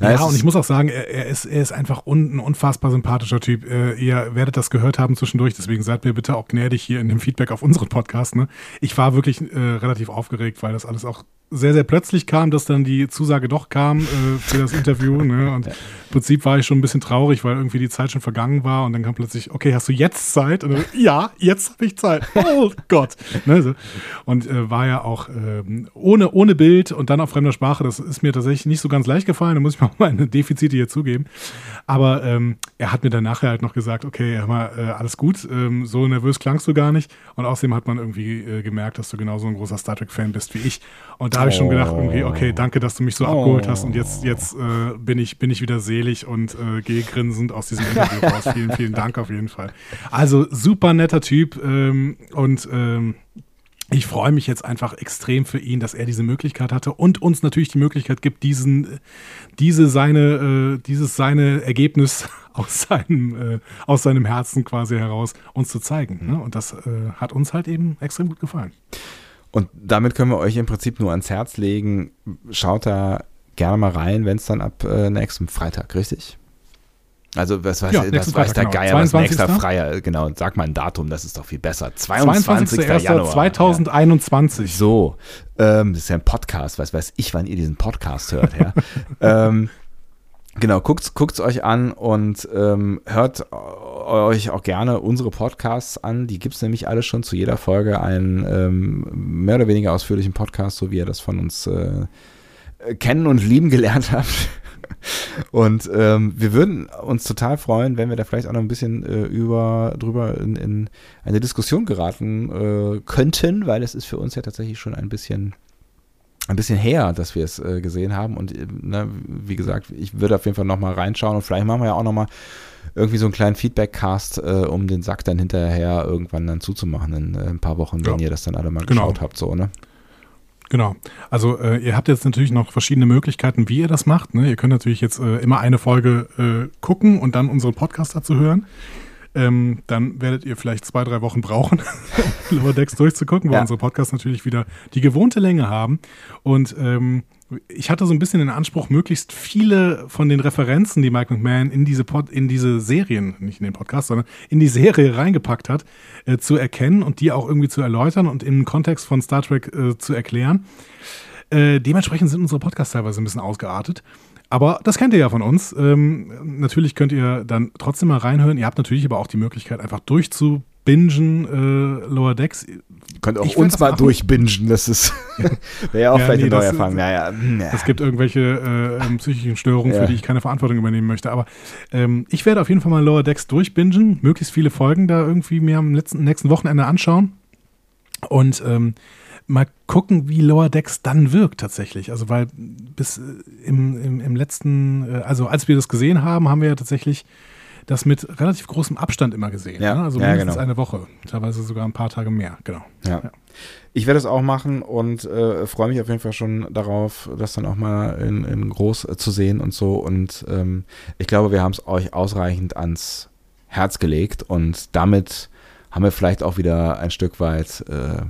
Ja, ja und ich muss auch sagen, er, er, ist, er ist einfach un, ein unfassbar sympathischer Typ. Äh, ihr werdet das gehört haben zwischendurch, deswegen seid mir bitte auch gnädig hier in dem Feedback auf unseren Podcast. Ne? Ich war wirklich äh, relativ aufgeregt, weil das alles auch sehr, sehr plötzlich kam, dass dann die Zusage doch kam äh, für das Interview. Ne? Und ja. im Prinzip war ich schon ein bisschen traurig, weil irgendwie die Zeit schon vergangen war und dann kam plötzlich, okay, hast du jetzt Zeit? Und dann, ja, jetzt habe ich Zeit. Oh Gott. Ne? So. Und äh, war ja auch ähm, ohne, ohne Bild und dann auf fremder Sprache, das ist mir tatsächlich nicht so ganz leicht gefallen, da muss ich mal meine Defizite hier zugeben. Aber ähm, er hat mir dann nachher halt noch gesagt, okay, hör mal, äh, alles gut, ähm, so nervös klangst du gar nicht. Und außerdem hat man irgendwie äh, gemerkt, dass du genauso ein großer Star Trek-Fan bist wie ich. Und da habe ich schon gedacht, irgendwie, okay, danke, dass du mich so oh. abgeholt hast und jetzt, jetzt äh, bin, ich, bin ich wieder selig und äh, gehe grinsend aus diesem Interview raus. Vielen, vielen Dank auf jeden Fall. Also super netter Typ ähm, und ähm, ich freue mich jetzt einfach extrem für ihn, dass er diese Möglichkeit hatte und uns natürlich die Möglichkeit gibt, diesen, diese seine, äh, dieses seine Ergebnis aus seinem, äh, aus seinem Herzen quasi heraus uns zu zeigen. Ne? Und das äh, hat uns halt eben extrem gut gefallen. Und damit können wir euch im Prinzip nur ans Herz legen. Schaut da gerne mal rein, wenn es dann ab äh, nächsten Freitag, richtig? Also was weiß, ja, was weiß der genau. Geier, was nächster Freier, genau, sag mal ein Datum, das ist doch viel besser. 22. 22. Januar. 2021. Ja. So, ähm, das ist ja ein Podcast, was weiß ich, wann ihr diesen Podcast hört, ja. ähm, Genau, guckt es euch an und ähm, hört euch auch gerne unsere Podcasts an. Die gibt es nämlich alle schon zu jeder Folge einen ähm, mehr oder weniger ausführlichen Podcast, so wie ihr das von uns äh, kennen und lieben gelernt habt. Und ähm, wir würden uns total freuen, wenn wir da vielleicht auch noch ein bisschen äh, über drüber in, in eine Diskussion geraten äh, könnten, weil es ist für uns ja tatsächlich schon ein bisschen ein bisschen her, dass wir es äh, gesehen haben. Und äh, ne, wie gesagt, ich würde auf jeden Fall nochmal reinschauen und vielleicht machen wir ja auch nochmal irgendwie so einen kleinen Feedback-Cast, äh, um den Sack dann hinterher irgendwann dann zuzumachen in äh, ein paar Wochen, wenn ihr das dann alle mal genau. geschaut habt, so, ne? Genau. Also äh, ihr habt jetzt natürlich noch verschiedene Möglichkeiten, wie ihr das macht. Ne? Ihr könnt natürlich jetzt äh, immer eine Folge äh, gucken und dann unseren Podcast dazu hören. Ähm, dann werdet ihr vielleicht zwei, drei Wochen brauchen, um Lower Decks durchzugucken, weil ja. unsere Podcasts natürlich wieder die gewohnte Länge haben. Und ähm, ich hatte so ein bisschen den Anspruch, möglichst viele von den Referenzen, die Mike McMahon in diese, Pod, in diese Serien, nicht in den Podcast, sondern in die Serie reingepackt hat, äh, zu erkennen und die auch irgendwie zu erläutern und im Kontext von Star Trek äh, zu erklären. Äh, dementsprechend sind unsere Podcasts teilweise ein bisschen ausgeartet. Aber das kennt ihr ja von uns. Ähm, natürlich könnt ihr dann trotzdem mal reinhören. Ihr habt natürlich aber auch die Möglichkeit, einfach durchzubingen äh, Lower Decks. Ihr könnt auch uns mal durchbingen, das ist wäre ja auch ja, vielleicht nee, eine neue Erfahrung. Naja. Es gibt irgendwelche äh, ähm, psychischen Störungen, ja. für die ich keine Verantwortung übernehmen möchte. Aber ähm, ich werde auf jeden Fall mal Lower Decks durchbingen, möglichst viele Folgen da irgendwie mir am letzten, nächsten Wochenende anschauen. Und ähm, mal gucken, wie Lower Decks dann wirkt tatsächlich. Also weil bis äh, im, im, im letzten, äh, also als wir das gesehen haben, haben wir ja tatsächlich das mit relativ großem Abstand immer gesehen. Ja, ne? Also mindestens ja, genau. eine Woche, teilweise sogar ein paar Tage mehr, genau. Ja. ja. Ich werde es auch machen und äh, freue mich auf jeden Fall schon darauf, das dann auch mal in, in groß äh, zu sehen und so. Und ähm, ich glaube, wir haben es euch ausreichend ans Herz gelegt und damit haben wir vielleicht auch wieder ein Stück weit äh,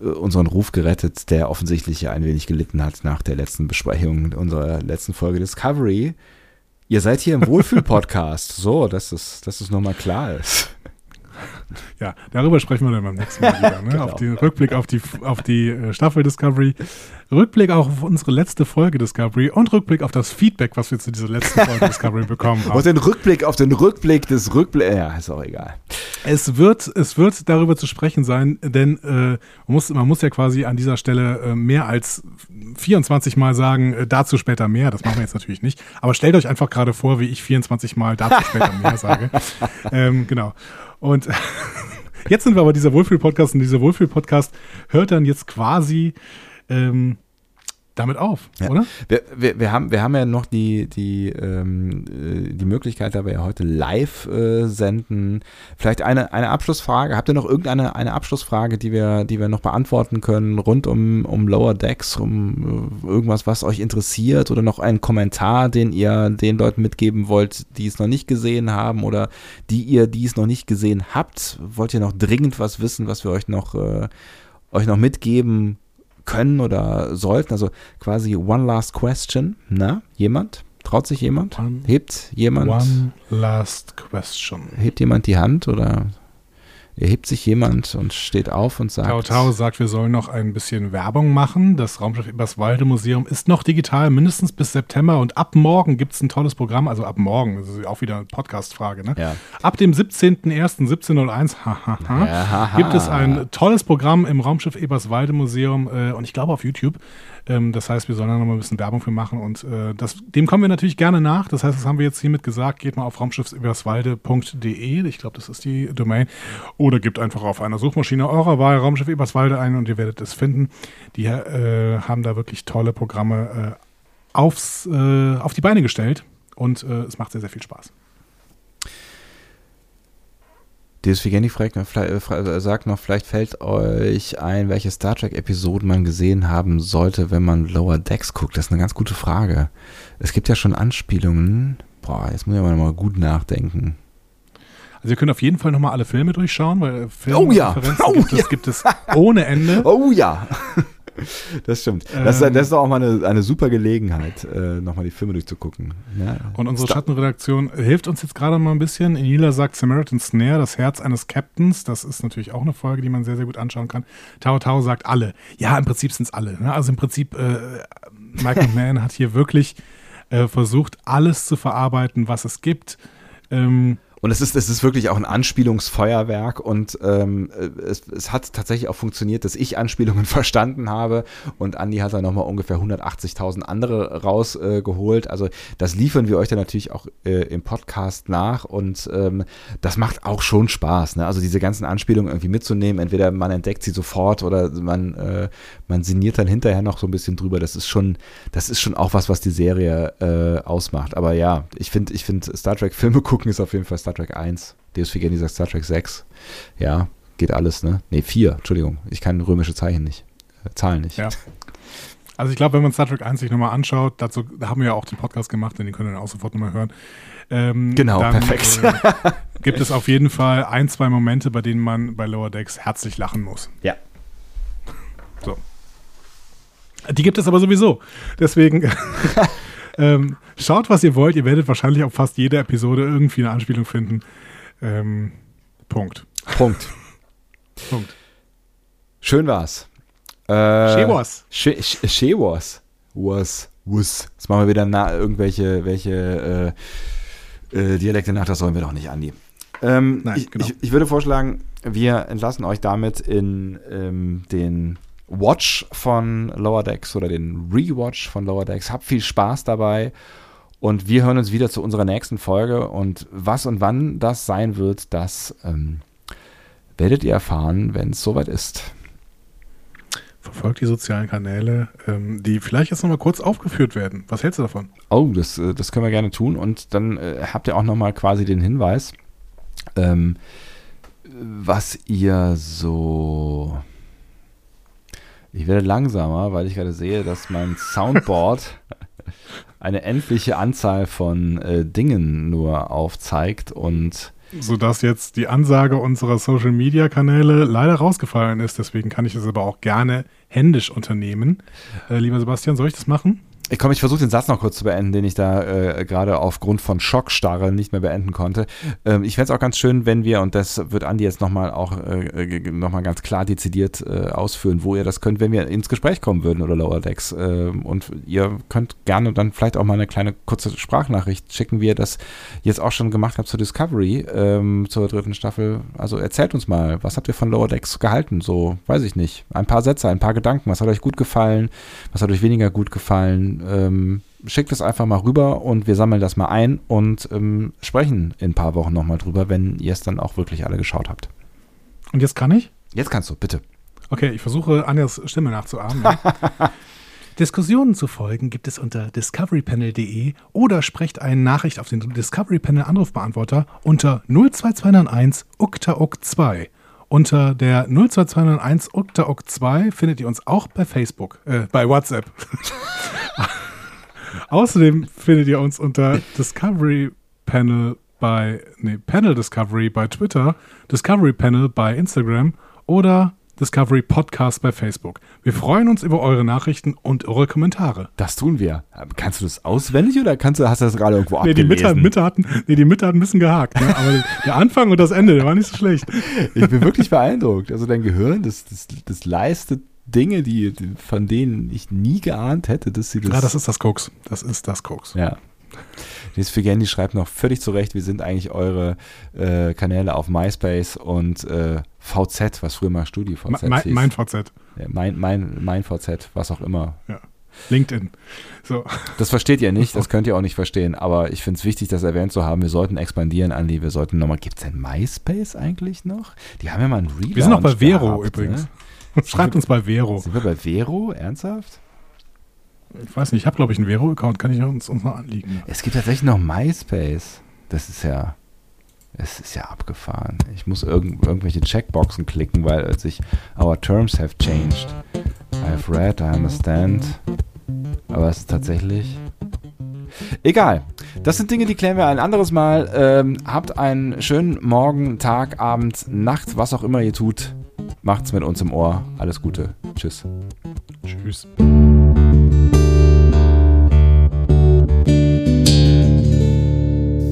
unseren Ruf gerettet, der offensichtlich ja ein wenig gelitten hat nach der letzten Besprechung unserer letzten Folge Discovery. Ihr seid hier im Wohlfühl-Podcast. So, dass es, dass es nochmal klar ist. Ja, darüber sprechen wir dann beim nächsten Mal wieder. Ne? genau. Auf den Rückblick auf die, auf die äh, Staffel Discovery, Rückblick auch auf unsere letzte Folge Discovery und Rückblick auf das Feedback, was wir zu dieser letzten Folge Discovery bekommen haben. Und den Rückblick auf den Rückblick des Rückblicks. Ja, ist auch egal. Es wird, es wird darüber zu sprechen sein, denn äh, man, muss, man muss ja quasi an dieser Stelle äh, mehr als 24 Mal sagen, äh, dazu später mehr. Das machen wir jetzt natürlich nicht. Aber stellt euch einfach gerade vor, wie ich 24 Mal dazu später mehr sage. ähm, genau. Und jetzt sind wir aber dieser Wohlfühl-Podcast und dieser Wohlfühl-Podcast hört dann jetzt quasi ähm, damit auf, ja. oder? Wir, wir, wir, haben, wir haben ja noch die, die, ähm, äh, die Möglichkeit, da wir ja heute live äh, senden. Vielleicht eine, eine Abschlussfrage. Habt ihr noch irgendeine eine Abschlussfrage, die wir, die wir noch beantworten können, rund um, um Lower Decks, um äh, irgendwas, was euch interessiert oder noch einen Kommentar, den ihr den Leuten mitgeben wollt, die es noch nicht gesehen haben oder die ihr, die es noch nicht gesehen habt? Wollt ihr noch dringend was wissen, was wir euch noch, äh, euch noch mitgeben können oder sollten. Also quasi One Last Question. Na, jemand? Traut sich jemand? One, Hebt jemand? One Last Question. Hebt jemand die Hand oder erhebt sich jemand und steht auf und sagt. Tau Tau sagt, wir sollen noch ein bisschen Werbung machen. Das Raumschiff Eberswalde Museum ist noch digital, mindestens bis September. Und ab morgen gibt es ein tolles Programm. Also ab morgen, das ist auch wieder eine Podcast-Frage. Ne? Ja. Ab dem 17.01.1701 ja, gibt es ein tolles Programm im Raumschiff Eberswalde Museum äh, und ich glaube auf YouTube. Ähm, das heißt, wir sollen da noch mal ein bisschen Werbung für machen und äh, das, dem kommen wir natürlich gerne nach. Das heißt, das haben wir jetzt hiermit gesagt. Geht mal auf raumschiffseberswalde.de. Ich glaube, das ist die Domain. Oder gebt einfach auf einer Suchmaschine eurer Wahl Raumschiff Eberswalde ein und ihr werdet es finden. Die äh, haben da wirklich tolle Programme äh, aufs, äh, auf die Beine gestellt und äh, es macht sehr, sehr viel Spaß. Dieses Vigeni äh, sagt noch, vielleicht fällt euch ein, welche Star Trek-Episoden man gesehen haben sollte, wenn man Lower Decks guckt. Das ist eine ganz gute Frage. Es gibt ja schon Anspielungen. Boah, jetzt muss ich aber nochmal gut nachdenken. Also ihr könnt auf jeden Fall nochmal alle Filme durchschauen, weil Filme oh ja. oh gibt, ja. Es, gibt es ohne Ende. Oh ja. Das stimmt. Das, ähm, das ist auch mal eine, eine super Gelegenheit, äh, nochmal die Filme durchzugucken. Ja. Und unsere Schattenredaktion hilft uns jetzt gerade mal ein bisschen. Inila sagt Samaritan Snare, das Herz eines Captains. Das ist natürlich auch eine Folge, die man sehr, sehr gut anschauen kann. Tao Tao sagt alle. Ja, im Prinzip sind es alle. Ne? Also im Prinzip, äh, Michael Mann hat hier wirklich äh, versucht, alles zu verarbeiten, was es gibt. Ähm, Und es ist, es ist wirklich auch ein Anspielungsfeuerwerk und ähm, es, es hat tatsächlich auch funktioniert, dass ich Anspielungen verstanden habe und Andi hat da nochmal ungefähr 180.000 andere rausgeholt. Äh, also das liefern wir euch dann natürlich auch äh, im Podcast nach und ähm, das macht auch schon Spaß. Ne? Also diese ganzen Anspielungen irgendwie mitzunehmen, entweder man entdeckt sie sofort oder man, äh, man sinniert dann hinterher noch so ein bisschen drüber. Das ist schon, das ist schon auch was, was die Serie äh, ausmacht. Aber ja, ich finde, ich finde Star Trek Filme gucken ist auf jeden Fall Star Trek 1. Deus Figeni sagt Star Trek 6. Ja, geht alles, ne? Ne, 4, Entschuldigung. Ich kann römische Zeichen nicht. Äh, Zahlen nicht. Ja. Also ich glaube, wenn man Star Trek 1 sich nochmal anschaut, dazu haben wir ja auch den Podcast gemacht, den könnt ihr dann auch sofort nochmal hören. Ähm, genau, dann, perfekt. Äh, gibt es auf jeden Fall ein, zwei Momente, bei denen man bei Lower Decks herzlich lachen muss. Ja. So. Die gibt es aber sowieso. Deswegen ähm, schaut, was ihr wollt. Ihr werdet wahrscheinlich auf fast jede Episode irgendwie eine Anspielung finden. Ähm, Punkt. Punkt. Punkt. Schön war's. Äh, She-Was. She- She- She-Was. Was. Was. Jetzt machen wir wieder na, irgendwelche welche, äh, äh, Dialekte nach, das sollen wir doch nicht, Andi. Ähm, Nein, ich, genau. ich, ich würde vorschlagen, wir entlassen euch damit in ähm, den Watch von Lower Decks oder den Rewatch von Lower Decks. Habt viel Spaß dabei und wir hören uns wieder zu unserer nächsten Folge und was und wann das sein wird, das ähm, werdet ihr erfahren, wenn es soweit ist. Verfolgt die sozialen Kanäle, ähm, die vielleicht jetzt nochmal kurz aufgeführt werden. Was hältst du davon? Oh, das, äh, das können wir gerne tun. Und dann äh, habt ihr auch nochmal quasi den Hinweis, ähm, was ihr so. Ich werde langsamer, weil ich gerade sehe, dass mein Soundboard eine endliche Anzahl von äh, Dingen nur aufzeigt und Sodass jetzt die Ansage unserer Social Media Kanäle leider rausgefallen ist. Deswegen kann ich das aber auch gerne händisch unternehmen. Äh, lieber Sebastian, soll ich das machen? Ich komme, ich versuche den Satz noch kurz zu beenden, den ich da äh, gerade aufgrund von Schockstarre nicht mehr beenden konnte. Ähm, ich fände es auch ganz schön, wenn wir, und das wird Andi jetzt nochmal auch äh, nochmal ganz klar dezidiert äh, ausführen, wo ihr das könnt, wenn wir ins Gespräch kommen würden oder Lower Decks. Ähm, und ihr könnt gerne dann vielleicht auch mal eine kleine kurze Sprachnachricht schicken, wie ihr das jetzt auch schon gemacht habt zur Discovery, ähm, zur dritten Staffel. Also erzählt uns mal, was habt ihr von Lower Decks gehalten? So, weiß ich nicht. Ein paar Sätze, ein paar Gedanken. Was hat euch gut gefallen? Was hat euch weniger gut gefallen? Ähm, schickt es einfach mal rüber und wir sammeln das mal ein und ähm, sprechen in ein paar Wochen nochmal drüber, wenn ihr es dann auch wirklich alle geschaut habt. Und jetzt kann ich? Jetzt kannst du, bitte. Okay, ich versuche Anjas Stimme nachzuahmen. Ja. Diskussionen zu folgen gibt es unter discoverypanel.de oder sprecht eine Nachricht auf den Discovery Panel Anrufbeantworter unter 02291 uktauk 2. Unter der 02291 uktauk 2 findet ihr uns auch bei Facebook, äh, bei WhatsApp. Außerdem findet ihr uns unter Discovery Panel bei, nee, Panel Discovery bei Twitter, Discovery Panel bei Instagram oder Discovery Podcast bei Facebook. Wir freuen uns über eure Nachrichten und eure Kommentare. Das tun wir. Kannst du das auswendig oder kannst du, hast du das gerade irgendwo Nee, die? Mitte, Mitte hatten, nee, die Mitte hat ein bisschen gehakt, ne? aber der Anfang und das Ende, der war nicht so schlecht. Ich bin wirklich beeindruckt. Also dein Gehirn, das, das, das leistet Dinge, die, von denen ich nie geahnt hätte, dass sie das. Ja, das ist das Koks. Das ist das Koks. Ja. Dies Figendi schreibt noch völlig zu Recht, wie sind eigentlich eure äh, Kanäle auf MySpace und äh, VZ, was früher mal StudiVZ mein, hieß. mein VZ. Ja, mein, mein, mein VZ, was auch immer. Ja. LinkedIn. So. Das versteht ihr nicht, das könnt ihr auch nicht verstehen, aber ich finde es wichtig, das erwähnt zu haben. Wir sollten expandieren, Andi, wir sollten nochmal, gibt es denn MySpace eigentlich noch? Die haben ja mal einen Relaunch Wir sind noch bei Vero gehabt, übrigens. Ne? Schreibt uns bei Vero. Sind wir bei Vero? Ernsthaft? Ich weiß nicht, ich habe glaube ich einen Vero-Account, kann ich uns, uns mal anliegen. Es gibt tatsächlich noch MySpace. Das ist ja, es ist ja abgefahren. Ich muss irgend, irgendwelche Checkboxen klicken, weil sich our terms have changed. I have read, I understand. Aber es ist tatsächlich. Egal. Das sind Dinge, die klären wir ein anderes Mal. Ähm, habt einen schönen Morgen, Tag, Abend, Nacht, was auch immer ihr tut. Macht's mit uns im Ohr. Alles Gute. Tschüss. Tschüss.